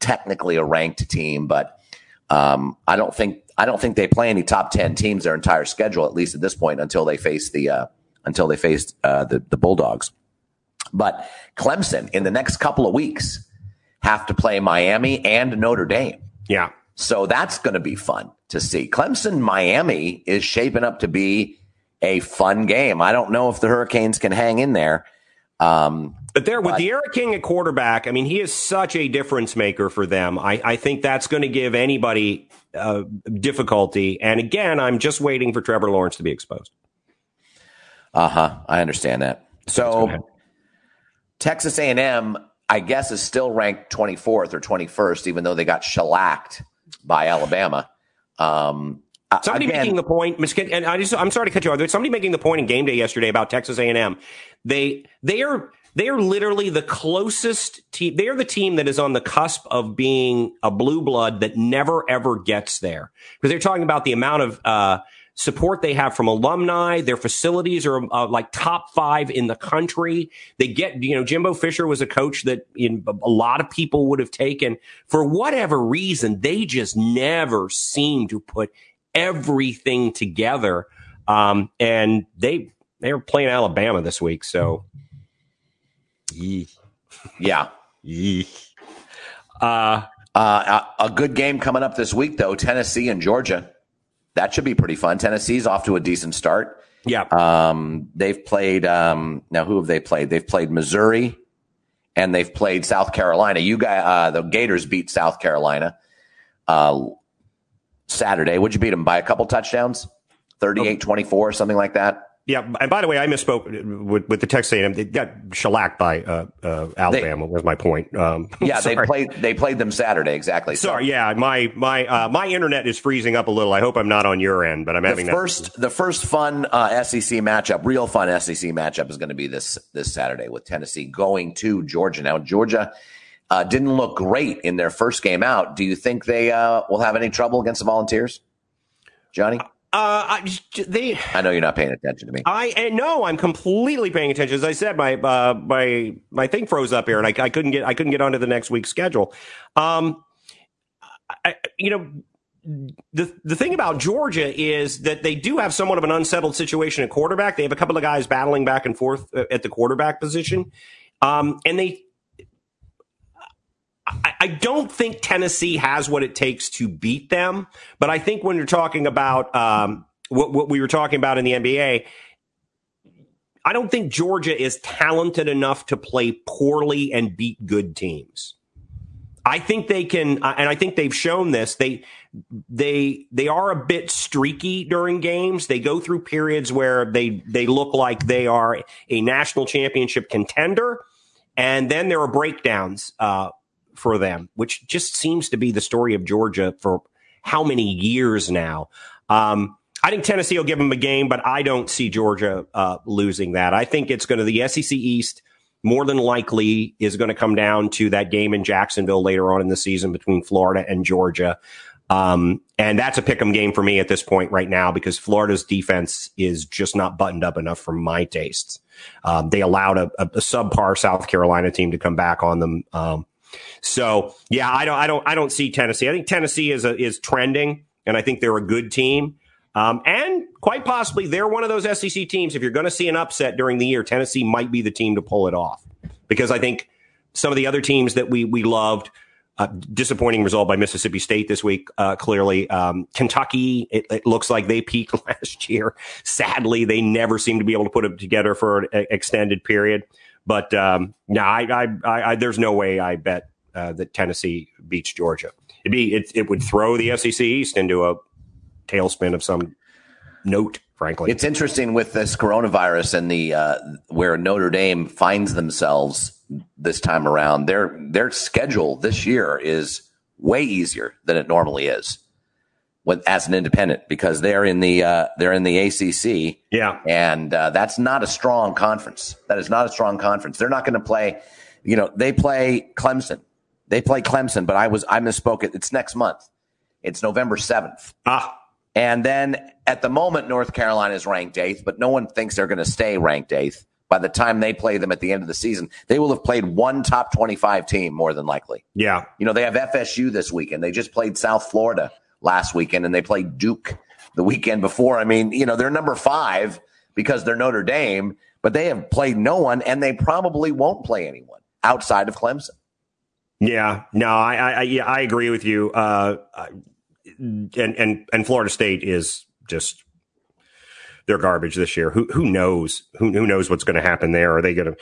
technically a ranked team, but um, I don't think I don't think they play any top ten teams their entire schedule, at least at this point, until they face the uh, until they face uh, the the Bulldogs. But Clemson in the next couple of weeks have to play Miami and Notre Dame. Yeah. So that's going to be fun to see. Clemson Miami is shaping up to be a fun game. I don't know if the Hurricanes can hang in there. Um, but there, with D'Eriq King at quarterback, I mean, he is such a difference maker for them. I, I think that's going to give anybody uh, difficulty. And again, I'm just waiting for Trevor Lawrence to be exposed. Uh huh. I understand that. So, Texas A&M I guess is still ranked 24th or 21st, even though they got shellacked by Alabama. Um, somebody Again, making the point, and I just, I'm sorry to cut you off. There's somebody making the point in game day yesterday about Texas A&M. They, they are, they are literally the closest team. They are the team that is on the cusp of being a blue blood that never ever gets there because they're talking about the amount of, uh, support they have from alumni. Their facilities are uh, like top five in the country. They get, you know, Jimbo Fisher was a coach that in, a lot of people would have taken for whatever reason. They just never seem to put everything together. Um, and they, they were playing Alabama this week. So, yeah. Uh, uh, a good game coming up this week, though Tennessee and Georgia that should be pretty fun. Tennessee's off to a decent start. Yeah. Um, they've played, um, now who have they played? They've played Missouri and they've played South Carolina. You guys, uh, the Gators beat South Carolina, uh, Saturday. Would you beat them by a couple touchdowns? 38 24, something like that? Yeah, and by the way, I misspoke with, with the Texas A&M. They got shellacked by uh, uh, Alabama. They, was my point. Um, yeah, they played they played them Saturday exactly. Sorry, so. yeah, my my uh, my internet is freezing up a little. I hope I'm not on your end, but I'm having the first that. the first fun uh, SEC matchup, real fun SEC matchup is going to be this this Saturday with Tennessee going to Georgia. Now Georgia. Uh, didn't look great in their first game out. Do you think they uh, will have any trouble against the Volunteers, Johnny? Uh, I, they. I know you're not paying attention to me. I no, I'm completely paying attention. As I said, my uh, my my thing froze up here, and I, I couldn't get I couldn't get onto the next week's schedule. Um, I, you know, the the thing about Georgia is that they do have somewhat of an unsettled situation at quarterback. They have a couple of guys battling back and forth uh, at the quarterback position, um, and they I, don't think Tennessee has what it takes to beat them, but I think when you're talking about um, what, what we were talking about in the NBA, I don't think Georgia is talented enough to play poorly and beat good teams. I think they can, uh, and I think they've shown this. They they they are a bit streaky during games. They go through periods where they they look like they are a national championship contender, and then there are breakdowns. Uh, for them, which just seems to be the story of Georgia for how many years now. Um, I think Tennessee will give them a game, but I don't see Georgia uh, losing that. I think it's going to the SEC East more than likely is going to come down to that game in Jacksonville later on in the season between Florida and Georgia. Um, and that's a pick 'em game for me at this point right now because Florida's defense is just not buttoned up enough for my tastes. Um, they allowed a, a, a, subpar South Carolina team to come back on them. Um, so yeah, I don't, I don't, I don't see Tennessee. I think Tennessee is a, is trending, and I think they're a good team. Um, and quite possibly they're one of those SEC teams. If you're going to see an upset during the year, Tennessee might be the team to pull it off because I think some of the other teams that we we loved. Uh, disappointing result by Mississippi State this week. Uh, clearly, um, Kentucky. It, it, looks like they peaked last year. Sadly, they never seem to be able to put it together for an extended period. But um, no, I, I, I, there's no way I bet uh, that Tennessee beats Georgia. It'd be it, it would throw the SEC East into a tailspin of some note. Frankly, it's interesting with this coronavirus and the uh, where Notre Dame finds themselves this time around. Their their schedule this year is way easier than it normally is with, as an independent because they're in the uh, they're in the ACC. Yeah, and uh, that's not a strong conference. That is not a strong conference. They're not going to play. You know, they play Clemson. They play Clemson, but I was I misspoke. It. It's next month. It's November seventh. Ah. And then at the moment, North Carolina is ranked eighth, but no one thinks they're going to stay ranked eighth. By the time they play them at the end of the season, they will have played one top 25 team more than likely. Yeah. You know, they have FSU this weekend. They just played South Florida last weekend and they played Duke the weekend before. I mean, you know, they're number five because they're Notre Dame, but they have played no one and they probably won't play anyone outside of Clemson. Yeah, no, I, I, yeah, I agree with you. Uh, and, and, and Florida State is just, they're garbage this year. Who, who knows? Who, who knows what's going to happen there? Are they going to,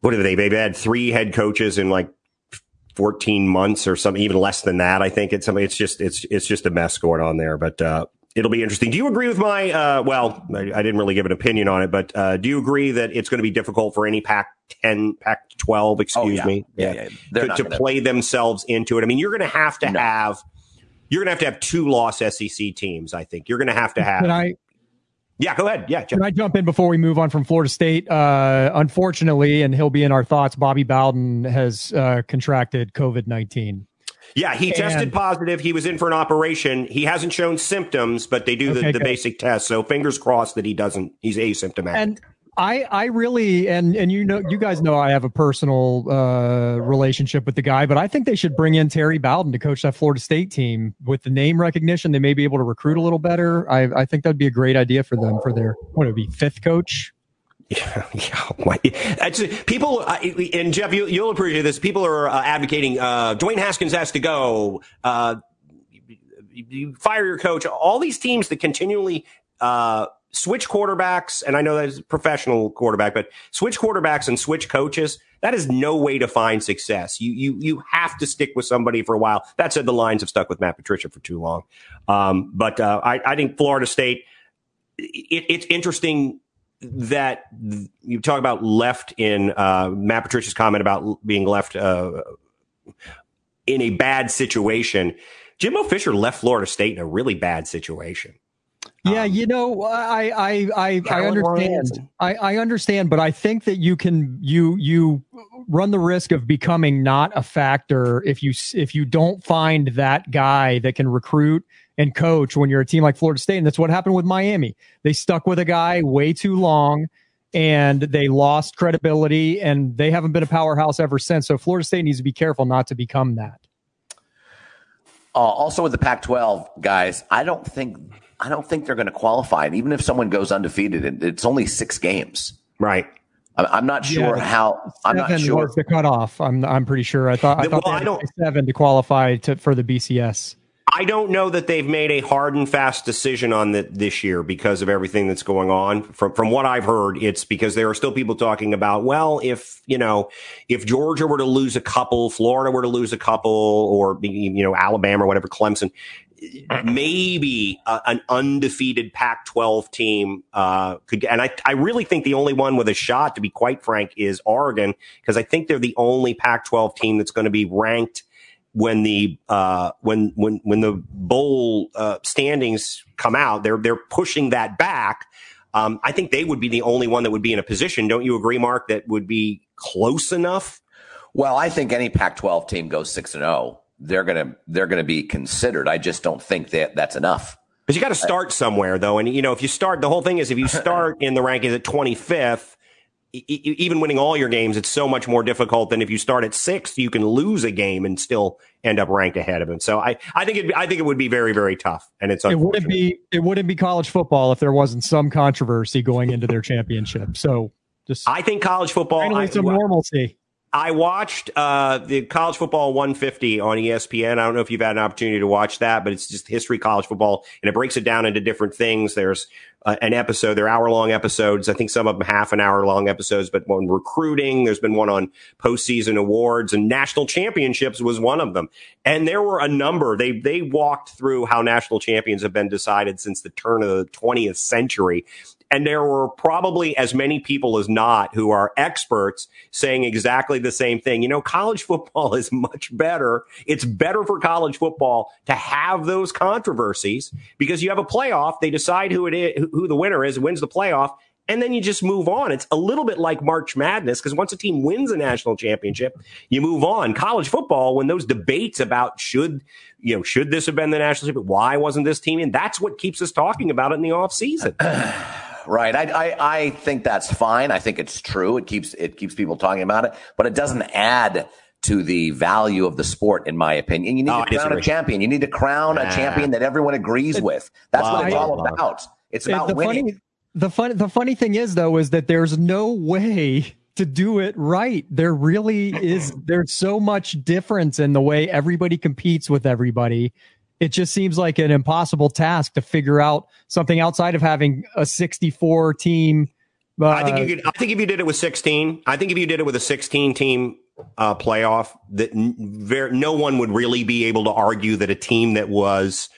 what have they? They've had three head coaches in like 14 months or something, even less than that. I think it's something, it's just, it's, it's just a mess going on there, but, uh, it'll be interesting. Do you agree with my, uh, well, I, I, didn't really give an opinion on it, but, uh, do you agree that it's going to be difficult for any Pac 10, Pac 12, excuse oh, yeah. me, yeah, yeah. to, to gonna... play themselves into it? I mean, you're going to have to no. have, You're going to have to have two loss SEC teams. I think you're going to have to have. Can I? Yeah, go ahead. Yeah, can I jump in before we move on from Florida State? Uh, unfortunately, and he'll be in our thoughts. Bobby Bowden has uh, contracted COVID nineteen. Yeah, he and, tested positive. He was in for an operation. He hasn't shown symptoms, but they do the, the basic test. So fingers crossed that he doesn't. He's asymptomatic. And I I really and and you know you guys know I have a personal uh, relationship with the guy, but I think they should bring in Terry Bowden to coach that Florida State team with the name recognition. They may be able to recruit a little better. I I think that'd be a great idea for them for their what would it be fifth coach. Yeah, yeah. Actually, people and Jeff, you, will appreciate this. People are uh, advocating uh, Dwayne Haskins has to go. Uh, you, you fire your coach. All these teams that continually uh, switch quarterbacks, and I know that's professional quarterback, but switch quarterbacks and switch coaches, that is no way to find success. You you you have to stick with somebody for a while. That said, the Lions have stuck with Matt Patricia for too long. Um, but uh, I, I think Florida State. It, it's interesting that you talk about left in uh, Matt Patricia's comment about being left uh, in a bad situation. Jimbo Fisher left Florida State in a really bad situation. Yeah, um, you know, I I I, I understand. I, I understand, but I think that you can you you run the risk of becoming not a factor if you if you don't find that guy that can recruit and coach when you're a team like Florida State, and that's what happened with Miami. They stuck with a guy way too long. And they lost credibility, and they haven't been a powerhouse ever since. So Florida State needs to be careful not to become that. Uh, also, with the Pac-12 guys, I don't think I don't think they're going to qualify. And even if someone goes undefeated, it's only six games. Right. I'm not sure yeah, how. I'm not sure. Was the cutoff. I'm. I'm pretty sure. I thought. I thought well, I don't, seven to qualify to, for the BCS. I don't know that they've made a hard and fast decision on that this year because of everything that's going on. From from what I've heard, it's because there are still people talking about, well, if you know, if Georgia were to lose a couple, Florida were to lose a couple, or you know, Alabama or whatever, Clemson, maybe uh, an undefeated Pac-12 team uh, could. And I, I really think the only one with a shot, to be quite frank, is Oregon because I think they're the only Pac-12 team that's going to be ranked when the uh, when when when the bowl uh, standings come out, they're they're pushing that back. Um, I think they would be the only one that would be in a position. Don't you agree, Mark? That would be close enough. Well, I think any Pac-12 team goes six and zero. They're gonna they're gonna be considered. I just don't think that that's enough. Because you got to start somewhere, though, and you know if you start, the whole thing is if you start in the rankings at 25th even winning all your games, it's so much more difficult than if you start at sixth, you can lose a game and still end up ranked ahead of him. So I, I think it, I think it would be very, very tough. And it's, it wouldn't be, it wouldn't be college football if there wasn't some controversy going into their championship. So just, I think college football, I, some normalcy. I watched uh, the college football 150 on ESPN. I don't know if you've had an opportunity to watch that, but it's just history college football, and it breaks it down into different things. There's uh, an episode, they're hour long episodes. I think some of them half an hour long episodes, but on recruiting, there's been one on postseason awards and national championships was one of them. And there were a number. They they walked through how national champions have been decided since the turn of the 20th century. And there were probably as many people as not who are experts saying exactly the same thing. You know, college football is much better. It's better for college football to have those controversies because you have a playoff. They decide who it is, who the winner is, wins the playoff. And then you just move on. It's a little bit like March Madness because once a team wins a national championship, you move on. College football, when those debates about should, you know, should this have been the national championship? Why wasn't this team in? That's what keeps us talking about it in the off season. right. I, I, I think that's fine. I think it's true. It keeps it keeps people talking about it, but it doesn't add to the value of the sport, in my opinion. You need oh, to crown a champion. You need to crown a champion that everyone agrees with. That's wow. what it's all about. It's about the winning. Funny, the fun, the funny thing is though, is that there's no way to do it right. There really is. There's so much difference in the way everybody competes with everybody it just seems like an impossible task to figure out something outside of having a 64 team. Uh, I think you could. I think if you did it with 16, I think if you did it with a 16 team uh, playoff, that no one would really be able to argue that a team that was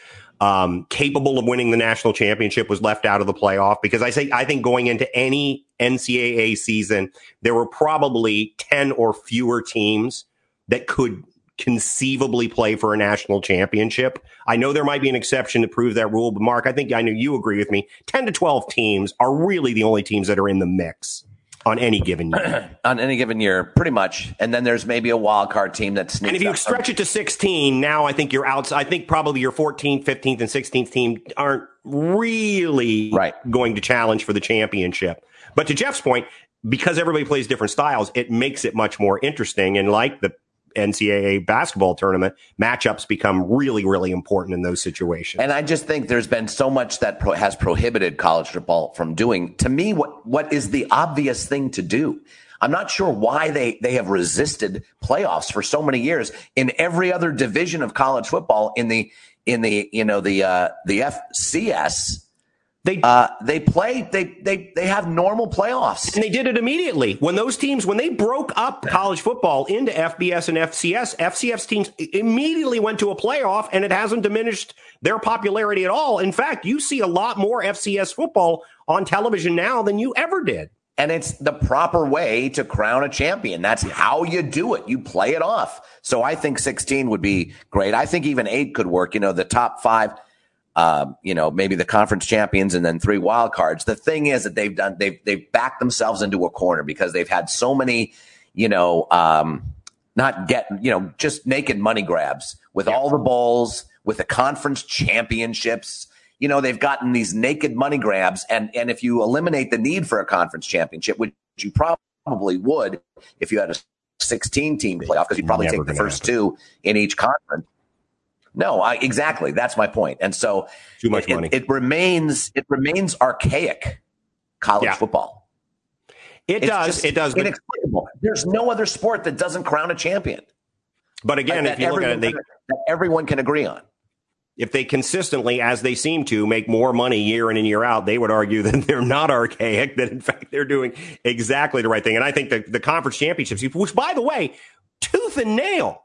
um, capable of winning the national championship was left out of the playoff. Because I say I think going into any NCAA season, there were probably 10 or fewer teams that could conceivably play for a national championship. I know there might be an exception to prove that rule, but Mark, I think I know you agree with me. 10 to 12 teams are really the only teams that are in the mix on any given year. on any given year, pretty much. And then there's maybe a wild card team that's. And if you stretch it to 16, now I think you're out. I think probably your 14th, 15th, and 16th team aren't really right. going to challenge for the championship. But to Jeff's point, because everybody plays different styles, it makes it much more interesting. And like the NCAA basketball tournament, matchups become really, really important in those situations. And I just think there's been so much that pro- has prohibited college football from doing. To me, what what is the obvious thing to do? I'm not sure why they they have resisted playoffs for so many years in every other division of college football. In the in the you know the uh, the FCS they uh, they play they they they have normal playoffs, and they did it immediately when those teams when they broke up college football into FBS and FCS. FCS teams immediately went to a playoff, and it hasn't diminished their popularity at all. In fact, you see a lot more FCS football on television now than you ever did. And it's the proper way to crown a champion. That's how you do it. You play it off. So I think 16 would be great. I think even eight could work. You know, the top five um, you know, maybe the conference champions and then three wild cards. The thing is that they've done, they've, they've backed themselves into a corner because they've had so many, you know, um, not get, you know, just naked money grabs with yeah. all the bowls, with the conference championships. You know, they've gotten these naked money grabs. And, and if you eliminate the need for a conference championship, which you probably would if you had a 16 team playoff, because you'd probably take the first happen. two in each conference no, I, exactly. That's my point. And so too much it, money. It, it, remains it remains archaic college yeah. football. It it's does. It does. Inexplicable. There's no other sport that doesn't crown a champion. But again, like if you look at it, they, that everyone can agree on. If they consistently, as they seem to, make more money year in and year out, they would argue that they're not archaic. That in fact they're doing exactly the right thing. And I think the the conference championships, which by the way, tooth and nail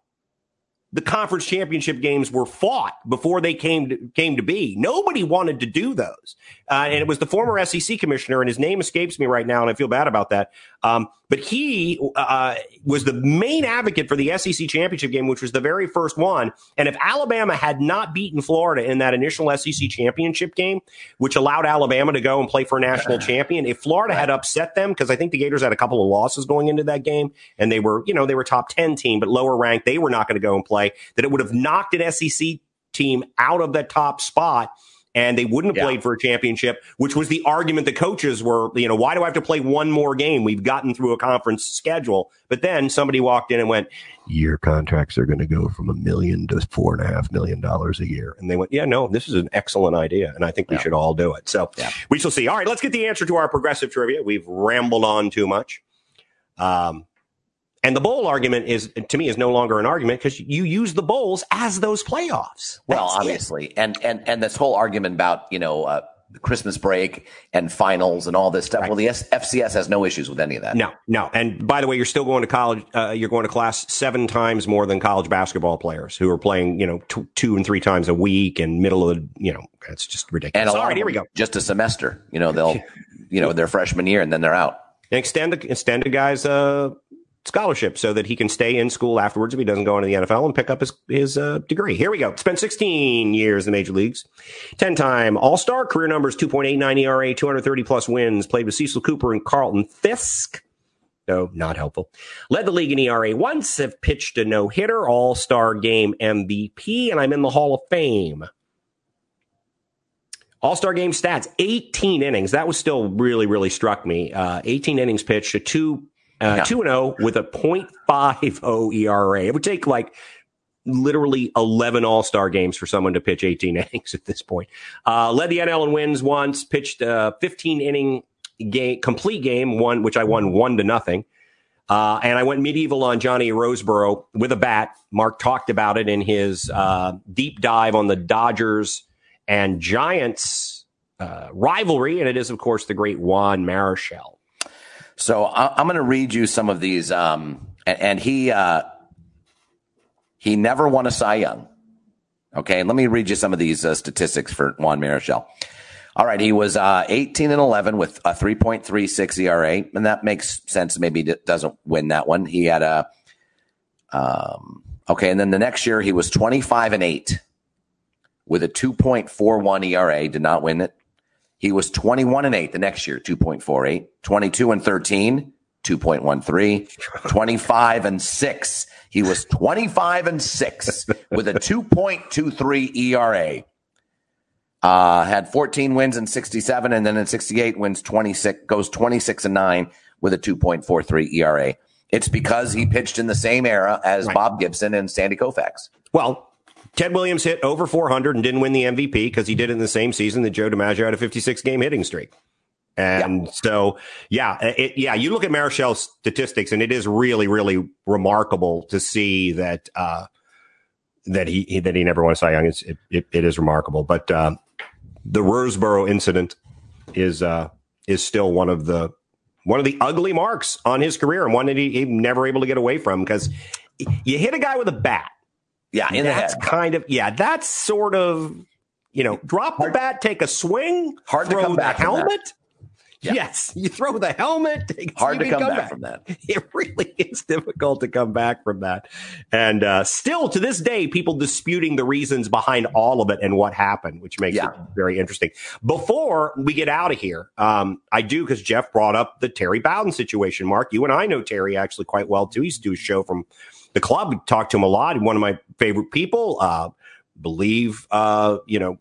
the conference championship games were fought before they came to, came to be. Nobody wanted to do those. Uh, and it was the former SEC commissioner, and his name escapes me right now, and I feel bad about that. Um, but he uh, was the main advocate for the SEC championship game, which was the very first one. And if Alabama had not beaten Florida in that initial SEC championship game, which allowed Alabama to go and play for a national champion, if Florida had upset them, because I think the Gators had a couple of losses going into that game, and they were, you know, they were top 10 team, but lower ranked, they were not going to go and play, that it would have knocked an SEC team out of the top spot and they wouldn't have yeah. played for a championship, which was the argument the coaches were, you know, why do I have to play one more game? We've gotten through a conference schedule. But then somebody walked in and went, Your contracts are going to go from a million to four and a half million dollars a year. And they went, Yeah, no, this is an excellent idea. And I think we yeah. should all do it. So yeah. we shall see. All right, let's get the answer to our progressive trivia. We've rambled on too much. Um, and the bowl argument is, to me, is no longer an argument because you use the bowls as those playoffs. That's well, obviously, it. and and and this whole argument about you know uh, Christmas break and finals and all this stuff. Right. Well, the FCS has no issues with any of that. No, no. And by the way, you're still going to college. Uh, you're going to class seven times more than college basketball players who are playing, you know, t- two and three times a week and middle of the, you know, it's just ridiculous. And all right, here we go. Just a semester. You know, they'll, you know, their freshman year and then they're out. And extend the extend a guy's uh, scholarship so that he can stay in school afterwards if he doesn't go into the NFL and pick up his, his uh, degree. Here we go. Spent 16 years in the major leagues. 10 time All Star, career numbers 2.89 ERA, 230 plus wins, played with Cecil Cooper and Carlton Fisk. No, not helpful. Led the league in ERA once, have pitched a no hitter, All Star game MVP, and I'm in the Hall of Fame. All Star game stats 18 innings. That was still really, really struck me. Uh, 18 innings pitched, a two uh, yeah. 2 0 with a 0.50 ERA. It would take like literally 11 All Star games for someone to pitch 18 innings at this point. Uh, led the NL in wins once, pitched a 15 inning game, complete game, one, which I won one to nothing. Uh, and I went medieval on Johnny Roseboro with a bat. Mark talked about it in his uh, deep dive on the Dodgers and Giants uh, rivalry. And it is, of course, the great Juan Marichal. So I, am going to read you some of these. Um, and, he uh, he never won a Cy Young. Okay, let me read you some of these uh, statistics for Juan Marichal. All right, he was uh, 18 and 11 with a 3.36 ERA, and that makes sense. Maybe he doesn't win that one. He had a um, Okay, and then the next year he was 25 and 8 with a 2.41 ERA, did not win it. He was 21 and 8 the next year, 2.48, 22 and 13, 2.13, 25 and 6. He was 25 and 6 with a 2.23 ERA. Uh, had 14 wins in 67 and then in 68 wins 26, goes 26 and 9 with a 2.43 ERA. It's because he pitched in the same era as right. Bob Gibson and Sandy Koufax. Well, Ted Williams hit over 400 and didn't win the MVP because he did it in the same season that Joe DiMaggio had a 56 game hitting streak. And yeah. so, yeah, it, yeah, you look at Marichal's statistics and it is really, really remarkable to see that, uh, that he, he that he never won a Cy Young. It's, it, it, it is remarkable. But, uh, the Roseboro incident is, uh, is still one of the, one of the ugly marks on his career and one that he, he never able to get away from because you hit a guy with a bat yeah, in that's kind of yeah, that's sort of you know, drop hard, the bat, take a swing, hard throw to come the back helmet. Yeah. Yes, you throw the helmet. Hard to come, come back, back, from that. It really is difficult to come back from that. And uh, still to this day, people disputing the reasons behind all of it and what happened, which makes yeah. it very interesting. Before we get out of here, um, I do because Jeff brought up the Terry Bowden situation. Mark, you and I know Terry actually quite well too. He used to do a show from the club. Talked to him a lot. One of my favorite people. Uh, believe, uh, you know,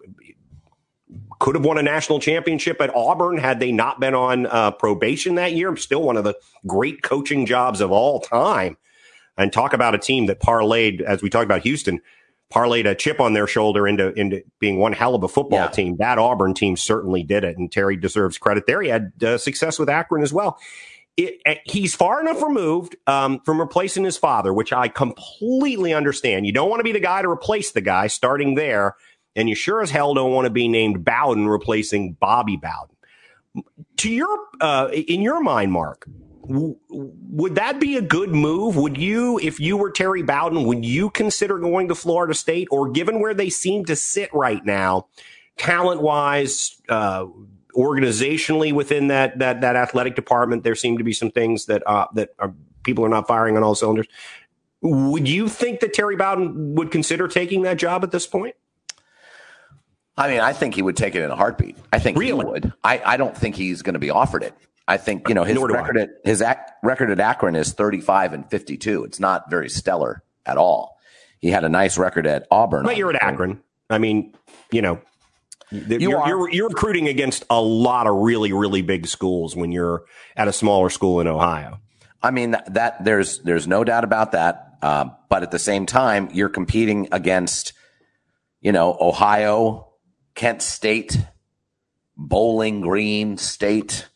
could have won a national championship at Auburn had they not been on uh, probation that year. Still one of the great coaching jobs of all time. And talk about a team that parlayed, as we talked about Houston, parlayed a chip on their shoulder into into being one hell of a football yeah. team. That Auburn team certainly did it, and Terry deserves credit there. He had uh, success with Akron as well it, eh, he's far enough removed um, from replacing his father, which I completely understand. You don't want to be the guy to replace the guy starting there, and you sure as hell don't want to be named Bowden replacing Bobby Bowden. To your, uh, in your mind, Mark, w- would that be a good move? Would you, if you were Terry Bowden, would you consider going to Florida State, or given where they seem to sit right now, talent wise? Uh, organizationally within that that that athletic department, there seem to be some things that uh, that are, people are not firing on all cylinders. Would you think that Terry Bowden would consider taking that job at this point? I mean, I think he would take it in a heartbeat. I think really? he would. I, I don't think he's going to be offered it. I think you know his record at his ac- record at Akron is 35 and 52. It's not very stellar at all. He had a nice record at Auburn. But you're at Akron. I mean, you know, you you're, are. You're, you're recruiting against a lot of really, really big schools when you're at a smaller school in Ohio. I mean that there's there's no doubt about that. Uh, but at the same time, you're competing against, you know, Ohio, Kent State, Bowling Green State.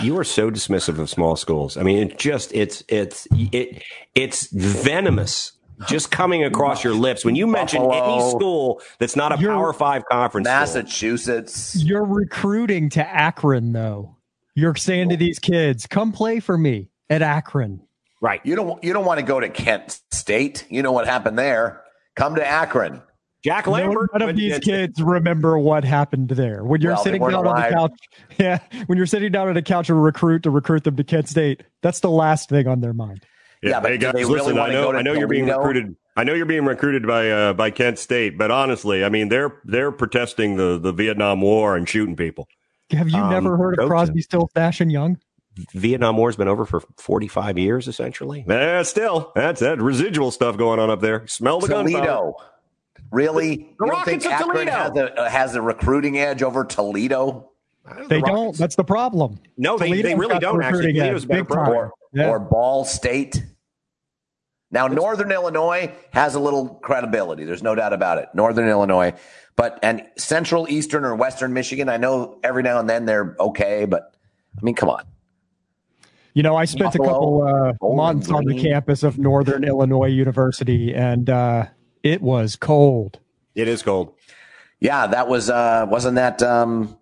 You are so dismissive of small schools. I mean, it just it's it's it it's venomous just coming across your lips when you mention Buffalo, any school that's not a Power Five conference. Massachusetts. School. You're recruiting to Akron, though. You're saying to these kids, "Come play for me at Akron." Right. You don't. You don't want to go to Kent State. You know what happened there. Come to Akron. Jack Lambert. none of these kids remember what happened there. When you're well, sitting down alive. on the couch, yeah, when you're sitting down on a couch to recruit to recruit them to Kent State, that's the last thing on their mind. Yeah, yeah but hey guys, listen, I know, I know you're being recruited. I know you're being recruited by uh, by Kent State, but honestly, I mean they're they're protesting the the Vietnam War and shooting people. Have you um, never heard of Crosby, Stills, Nash and Young? Vietnam War's been over for 45 years, essentially. Eh, still, that's that residual stuff going on up there. Smell the Toledo. gunpowder. Really? The you don't think Akron has a, has a recruiting edge over Toledo? They the don't. That's the problem. No, they, they really don't actually. Toledo's better or, yeah. or Ball State. Now, Northern Illinois has a little credibility. There's no doubt about it. Northern Illinois, but and Central, Eastern, or Western Michigan. I know every now and then they're okay, but I mean, come on. You know, I spent Buffalo, a couple uh, months on the campus of Northern Illinois University, and uh, it was cold. It is cold. Yeah, that was uh, wasn't that um,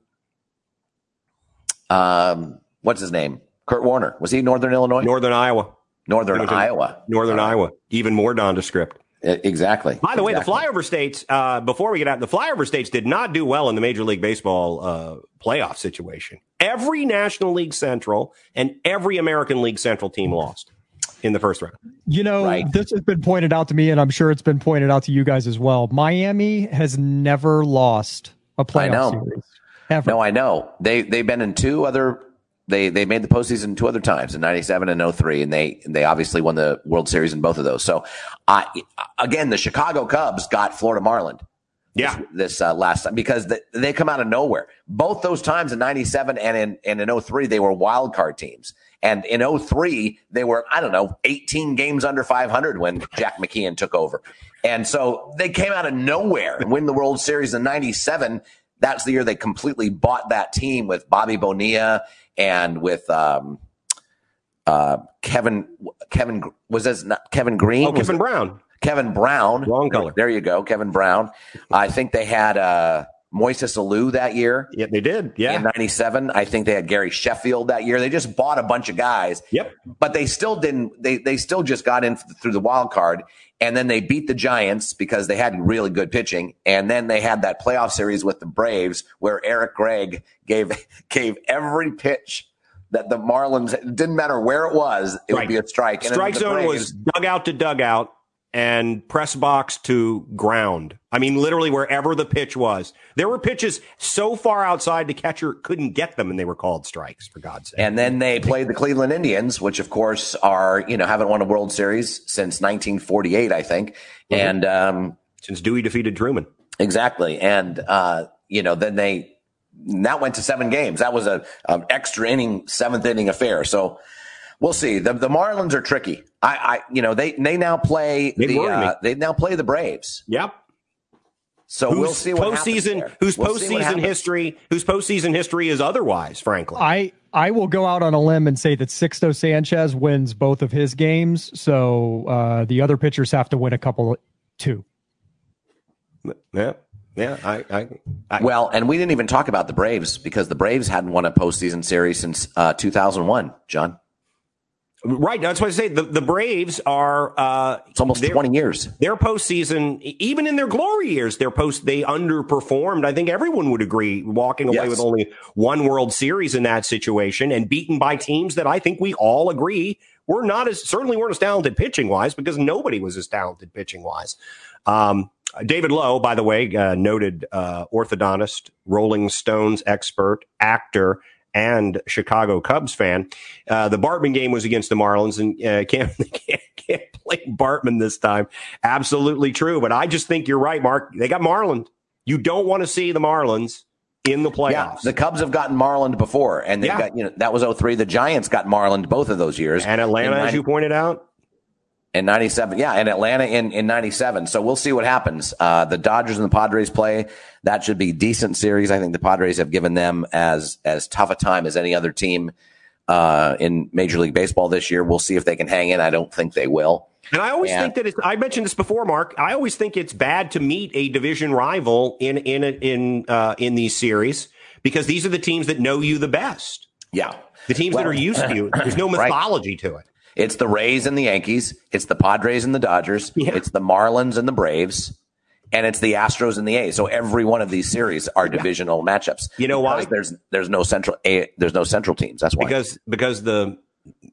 um, what's his name? Kurt Warner. Was he Northern Illinois? Northern Iowa. Northern Iowa. Northern uh, Iowa. Even more nondescript. Exactly. By the exactly. way, the flyover states, uh, before we get out, the flyover states did not do well in the Major League Baseball uh, playoff situation. Every National League Central and every American League Central team lost. in the first round. You know, right. this has been pointed out to me, and I'm sure it's been pointed out to you guys as well. Miami has never lost a playoff series. Ever. No, I know. They they've been in two other they they made the postseason two other times in '97 and 03, and they they obviously won the World Series in both of those. So, uh, again, the Chicago Cubs got Florida Marlin. Yeah, this, this uh, last time because the, they come out of nowhere. Both those times in '97 and in and in 03, they were wild card teams. And in 03, they were, I don't know, 18 games under 500 when Jack McKeon took over. And so they came out of nowhere and win the World Series in 97. That's the year they completely bought that team with Bobby Bonilla and with um, uh, Kevin Kevin was this not Kevin Green? Oh, Kevin Brown. Kevin Brown. Wrong color. There you go, Kevin Brown. I think they had uh, Moises Alou that year. Yeah, they did. Yeah. In 97. I think they had Gary Sheffield that year. They just bought a bunch of guys. Yep. But they still didn't, they, they still just got in through the wild card. And then they beat the Giants because they had really good pitching. And then they had that playoff series with the Braves where Eric Gregg gave, gave every pitch that the Marlins, didn't matter where it was, it right. would be a strike. Strike zone Braves, was dugout to dugout and press box to ground. I mean, literally wherever the pitch was. There were pitches so far outside the catcher couldn't get them and they were called strikes, for God's sake. And then they played the Cleveland Indians, which of course are, you know, haven't won a World Series since 1948, I think. Mm-hmm. And, um, since Dewey defeated Truman. Exactly. And, uh, you know, then they, that went to seven games. That was a, um, extra inning, seventh inning affair. So, we'll see. The, the Marlins are tricky. I, I, you know, they they now play they the uh, they now play the Braves. Yep. So who's we'll see what postseason whose we'll postseason history whose postseason history is otherwise. Frankly, I I will go out on a limb and say that Sixto Sanchez wins both of his games. So uh, the other pitchers have to win a couple too. Yeah. Yeah, I, I, I, well, and we didn't even talk about the Braves because the Braves hadn't won a postseason series since uh, 2001. John, Right. That's what I say. The, the Braves are, uh, it's almost 20 years. Their postseason, even in their glory years, their post, they underperformed. I think everyone would agree walking away yes. with only one World Series in that situation and beaten by teams that I think we all agree were not as, certainly weren't as talented pitching wise because nobody was as talented pitching wise. Um, David Lowe, by the way, uh, noted uh, orthodontist, Rolling Stones expert, actor, and Chicago Cubs fan. Uh, the Bartman game was against the Marlins, and uh, can't, can't, can't play Bartman this time. Absolutely true, but I just think you're right, Mark. They got Marlin. You don't want to see the Marlins in the playoffs. Yeah, the Cubs have gotten Marlin before, and they yeah. got you know that was 03. The Giants got Marlin both of those years, and Atlanta, as you pointed out. In 97. Yeah. in Atlanta in, in 97. So we'll see what happens. Uh, the Dodgers and the Padres play. That should be decent series. I think the Padres have given them as, as tough a time as any other team, uh, in Major League Baseball this year. We'll see if they can hang in. I don't think they will. And I always and, think that it's, I mentioned this before, Mark. I always think it's bad to meet a division rival in, in, in, uh, in these series because these are the teams that know you the best. Yeah. The teams well, that are used to you. There's no mythology right. to it. It's the Rays and the Yankees. It's the Padres and the Dodgers. Yeah. It's the Marlins and the Braves. And it's the Astros and the A's. So every one of these series are divisional yeah. matchups. You know why? There's there's no central a, there's no central teams. That's why. Because because the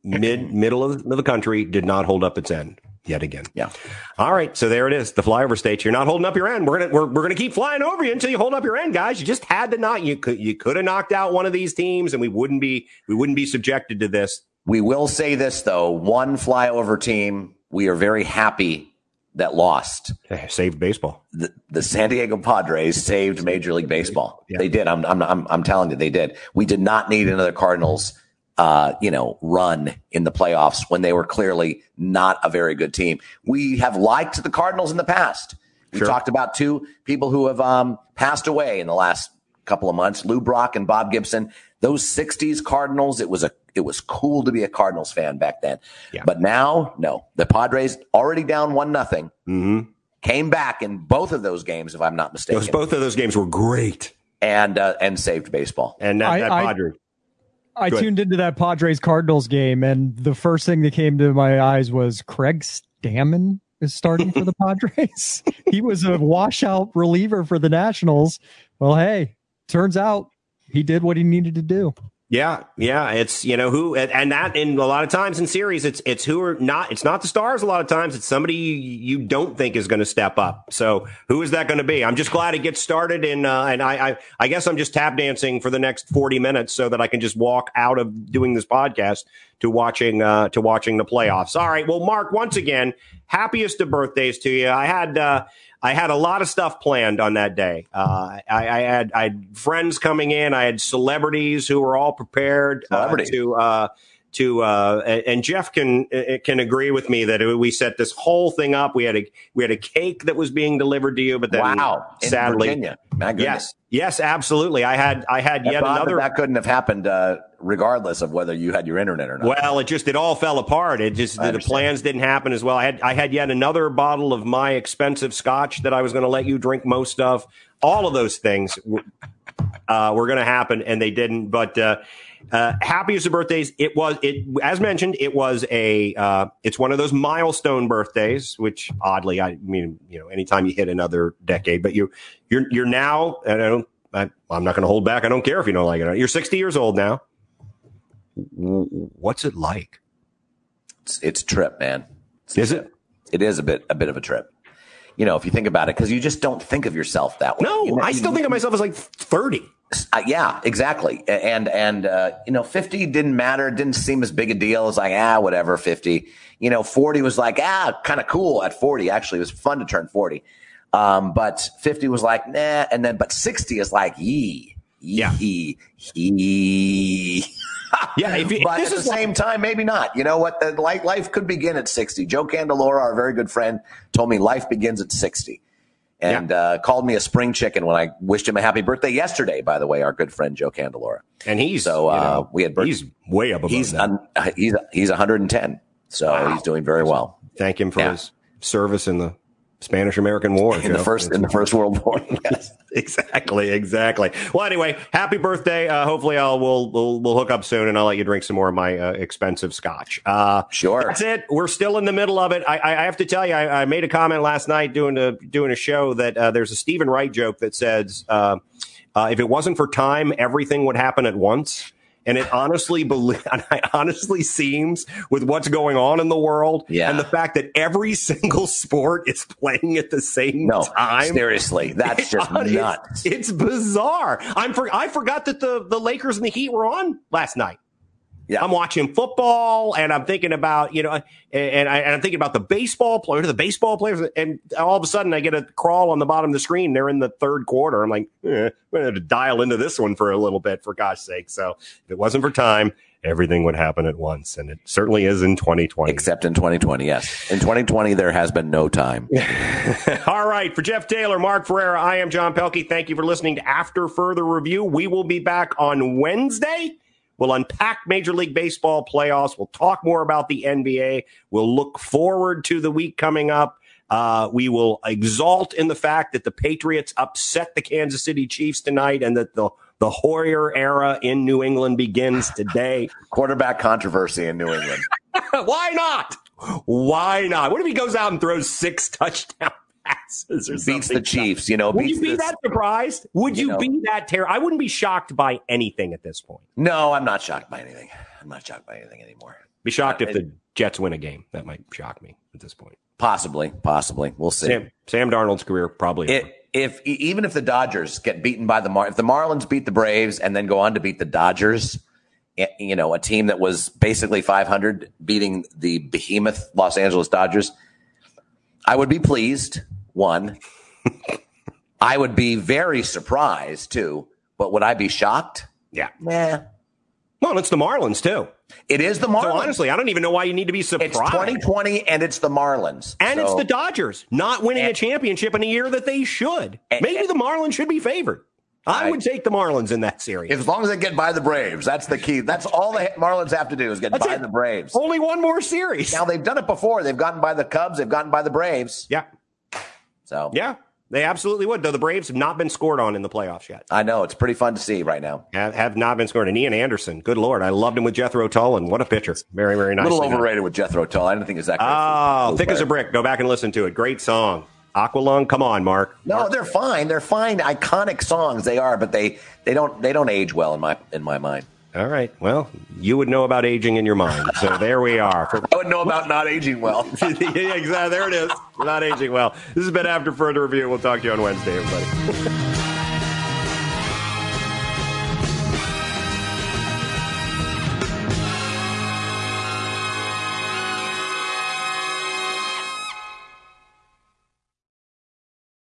mid middle of the country did not hold up its end yet again. Yeah. All right. So there it is. The flyover states. You're not holding up your end. We're gonna we're, we're gonna keep flying over you until you hold up your end, guys. You just had to not. You could you could have knocked out one of these teams, and we wouldn't be we wouldn't be subjected to this. We will say this though: one flyover team. We are very happy that lost. Saved baseball. The, the, San Diego Padres saved Major League Baseball. Yeah. They did. I'm, I'm, I'm, I'm telling you, they did. We did not need another Cardinals, uh, you know, run in the playoffs when they were clearly not a very good team. We have liked the Cardinals in the past. We sure. talked about two people who have um, passed away in the last couple of months, Lou Brock and Bob Gibson. Those 60s Cardinals, it was a it was cool to be a Cardinals fan back then. Yeah. But now, no. The Padres already down one nothing. Mm-hmm. Came back in both of those games, if I'm not mistaken. Those, both of those games were great, and uh, and saved baseball. And that, I, that Padres. I, I tuned into that Padres Cardinals game, and the first thing that came to my eyes was Craig Stammen is starting for the Padres. he was a washout reliever for the Nationals. Well, hey, turns out he did what he needed to do. Yeah, yeah, it's you know who, and that in a lot of times in series, it's it's who are not. It's not the stars. A lot of times, it's somebody you don't think is going to step up. So who is that going to be? I'm just glad it gets started, and uh, and I, I I guess I'm just tap dancing for the next 40 minutes so that I can just walk out of doing this podcast to watching uh, to watching the playoffs. All right, well, Mark, once again, happiest of birthdays to you. I had. Uh, I had a lot of stuff planned on that day. Uh, I, I, had I had friends coming in. I had celebrities who were all prepared uh, to uh, to uh, and Jeff can uh, can agree with me that we set this whole thing up. We had a we had a cake that was being delivered to you, but then wow, sadly, Virginia. yes, yes, absolutely. I had I had yet another that, that couldn't have happened uh, regardless of whether you had your internet or not. Well, it just it all fell apart. It just the, the plans didn't happen as well. I had I had yet another bottle of my expensive scotch that I was going to let you drink most of. All of those things were, uh, were going to happen, and they didn't. But uh, happiest of birthdays. It was it as mentioned. It was a uh, it's one of those milestone birthdays, which oddly, I mean, you know, anytime you hit another decade, but you you're you're now. I don't. I, am not going to hold back. I don't care if you don't like it. You're 60 years old now. What's it like? It's, it's a trip, man. It's is it? It is a bit a bit of a trip. You know, if you think about it, because you just don't think of yourself that way. No, you know, I still you, think of myself as like 30. Uh, yeah, exactly. And and uh, you know, fifty didn't matter. It didn't seem as big a deal. Was like ah, whatever. Fifty. You know, forty was like ah, kind of cool. At forty, actually, it was fun to turn forty. Um, but fifty was like nah, and then but sixty is like yee. Yeah. Yee, yee. yeah, if, if but at the same time, maybe not. You know what? The life, life could begin at 60. Joe Candelora, our very good friend, told me life begins at 60 and yeah. uh, called me a spring chicken when I wished him a happy birthday yesterday. By the way, our good friend Joe Candelora, and he's so uh, you know, we had birth- he's way above he's that. Un- he's he's 110, so wow. he's doing very well. Thank him for yeah. his service in the Spanish American War in the first in the First World War. yes, exactly, exactly. Well, anyway, happy birthday. Uh, hopefully, I'll we'll, we'll we'll hook up soon, and I'll let you drink some more of my uh, expensive scotch. Uh, sure, that's it. We're still in the middle of it. I, I have to tell you, I, I, made a comment last night doing a doing a show that uh, there's a Steven Wright joke that says. Uh, uh, if it wasn't for time, everything would happen at once. And it honestly believe, it honestly seems with what's going on in the world yeah. and the fact that every single sport is playing at the same no, time. Seriously, that's just it's, nuts. It's, bizarre. I'm for, I forgot that the, the Lakers and the Heat were on last night. Yeah. I'm watching football and I'm thinking about, you know, and, I, am thinking about the baseball player, the baseball players. And all of a sudden I get a crawl on the bottom of the screen. They're in the third quarter. I'm like, eh, I'm going to dial into this one for a little bit, for gosh sake. So if it wasn't for time, everything would happen at once. And it certainly is in 2020. Except in 2020, yes. In 2020, there has been no time. All right. For Jeff Taylor, Mark Ferrera, I am John Pelkey. Thank you for listening to After Further Review. We will be back on Wednesday We'll unpack Major League Baseball playoffs. We'll talk more about the NBA. We'll look forward to the week coming up. Uh, we will exalt in the fact that the Patriots upset the Kansas City Chiefs tonight and that the the Hoyer era in New England begins today. Quarterback controversy in New England. Why not? Why not? What if he goes out and throws six touchdowns? Or beats the Chiefs. You know, would you be this, that surprised? Would you, you know, be that terror? I wouldn't be shocked by anything at this point. No, I'm not shocked by anything. I'm not shocked by anything anymore. Be shocked uh, if the Jets win a game. That might shock me at this point. Possibly, possibly. We'll see. Sam, Sam Darnold's career probably. It, if even if the Dodgers get beaten by the Mar, if the Marlins beat the Braves and then go on to beat the Dodgers, you know, a team that was basically 500 beating the behemoth Los Angeles Dodgers, I would be pleased. One, I would be very surprised too, but would I be shocked? Yeah. Nah. Well, it's the Marlins too. It is the Marlins. So honestly, I don't even know why you need to be surprised. It's 2020 and it's the Marlins. And so. it's the Dodgers not winning and, a championship in a year that they should. And, Maybe and, the Marlins should be favored. I, I would take the Marlins in that series. As long as they get by the Braves. That's the key. That's all the Marlins have to do is get That's by it. the Braves. Only one more series. Now they've done it before. They've gotten by the Cubs, they've gotten by the Braves. Yeah. So yeah, they absolutely would. Though the Braves have not been scored on in the playoffs yet. I know it's pretty fun to see right now. Have, have not been scored. And Ian Anderson, good lord, I loved him with Jethro Tull, and what a pitcher! Very very nice. A little overrated done. with Jethro Tull. I didn't think it's that. Oh, thick player. as a brick. Go back and listen to it. Great song. Aqualung, come on, Mark. No, Mark. they're fine. They're fine. Iconic songs they are, but they they don't they don't age well in my in my mind. All right. Well, you would know about aging in your mind. So there we are. I would know about not aging well. yeah, exactly. There it is. Not aging well. This has been After Further Review. We'll talk to you on Wednesday, everybody.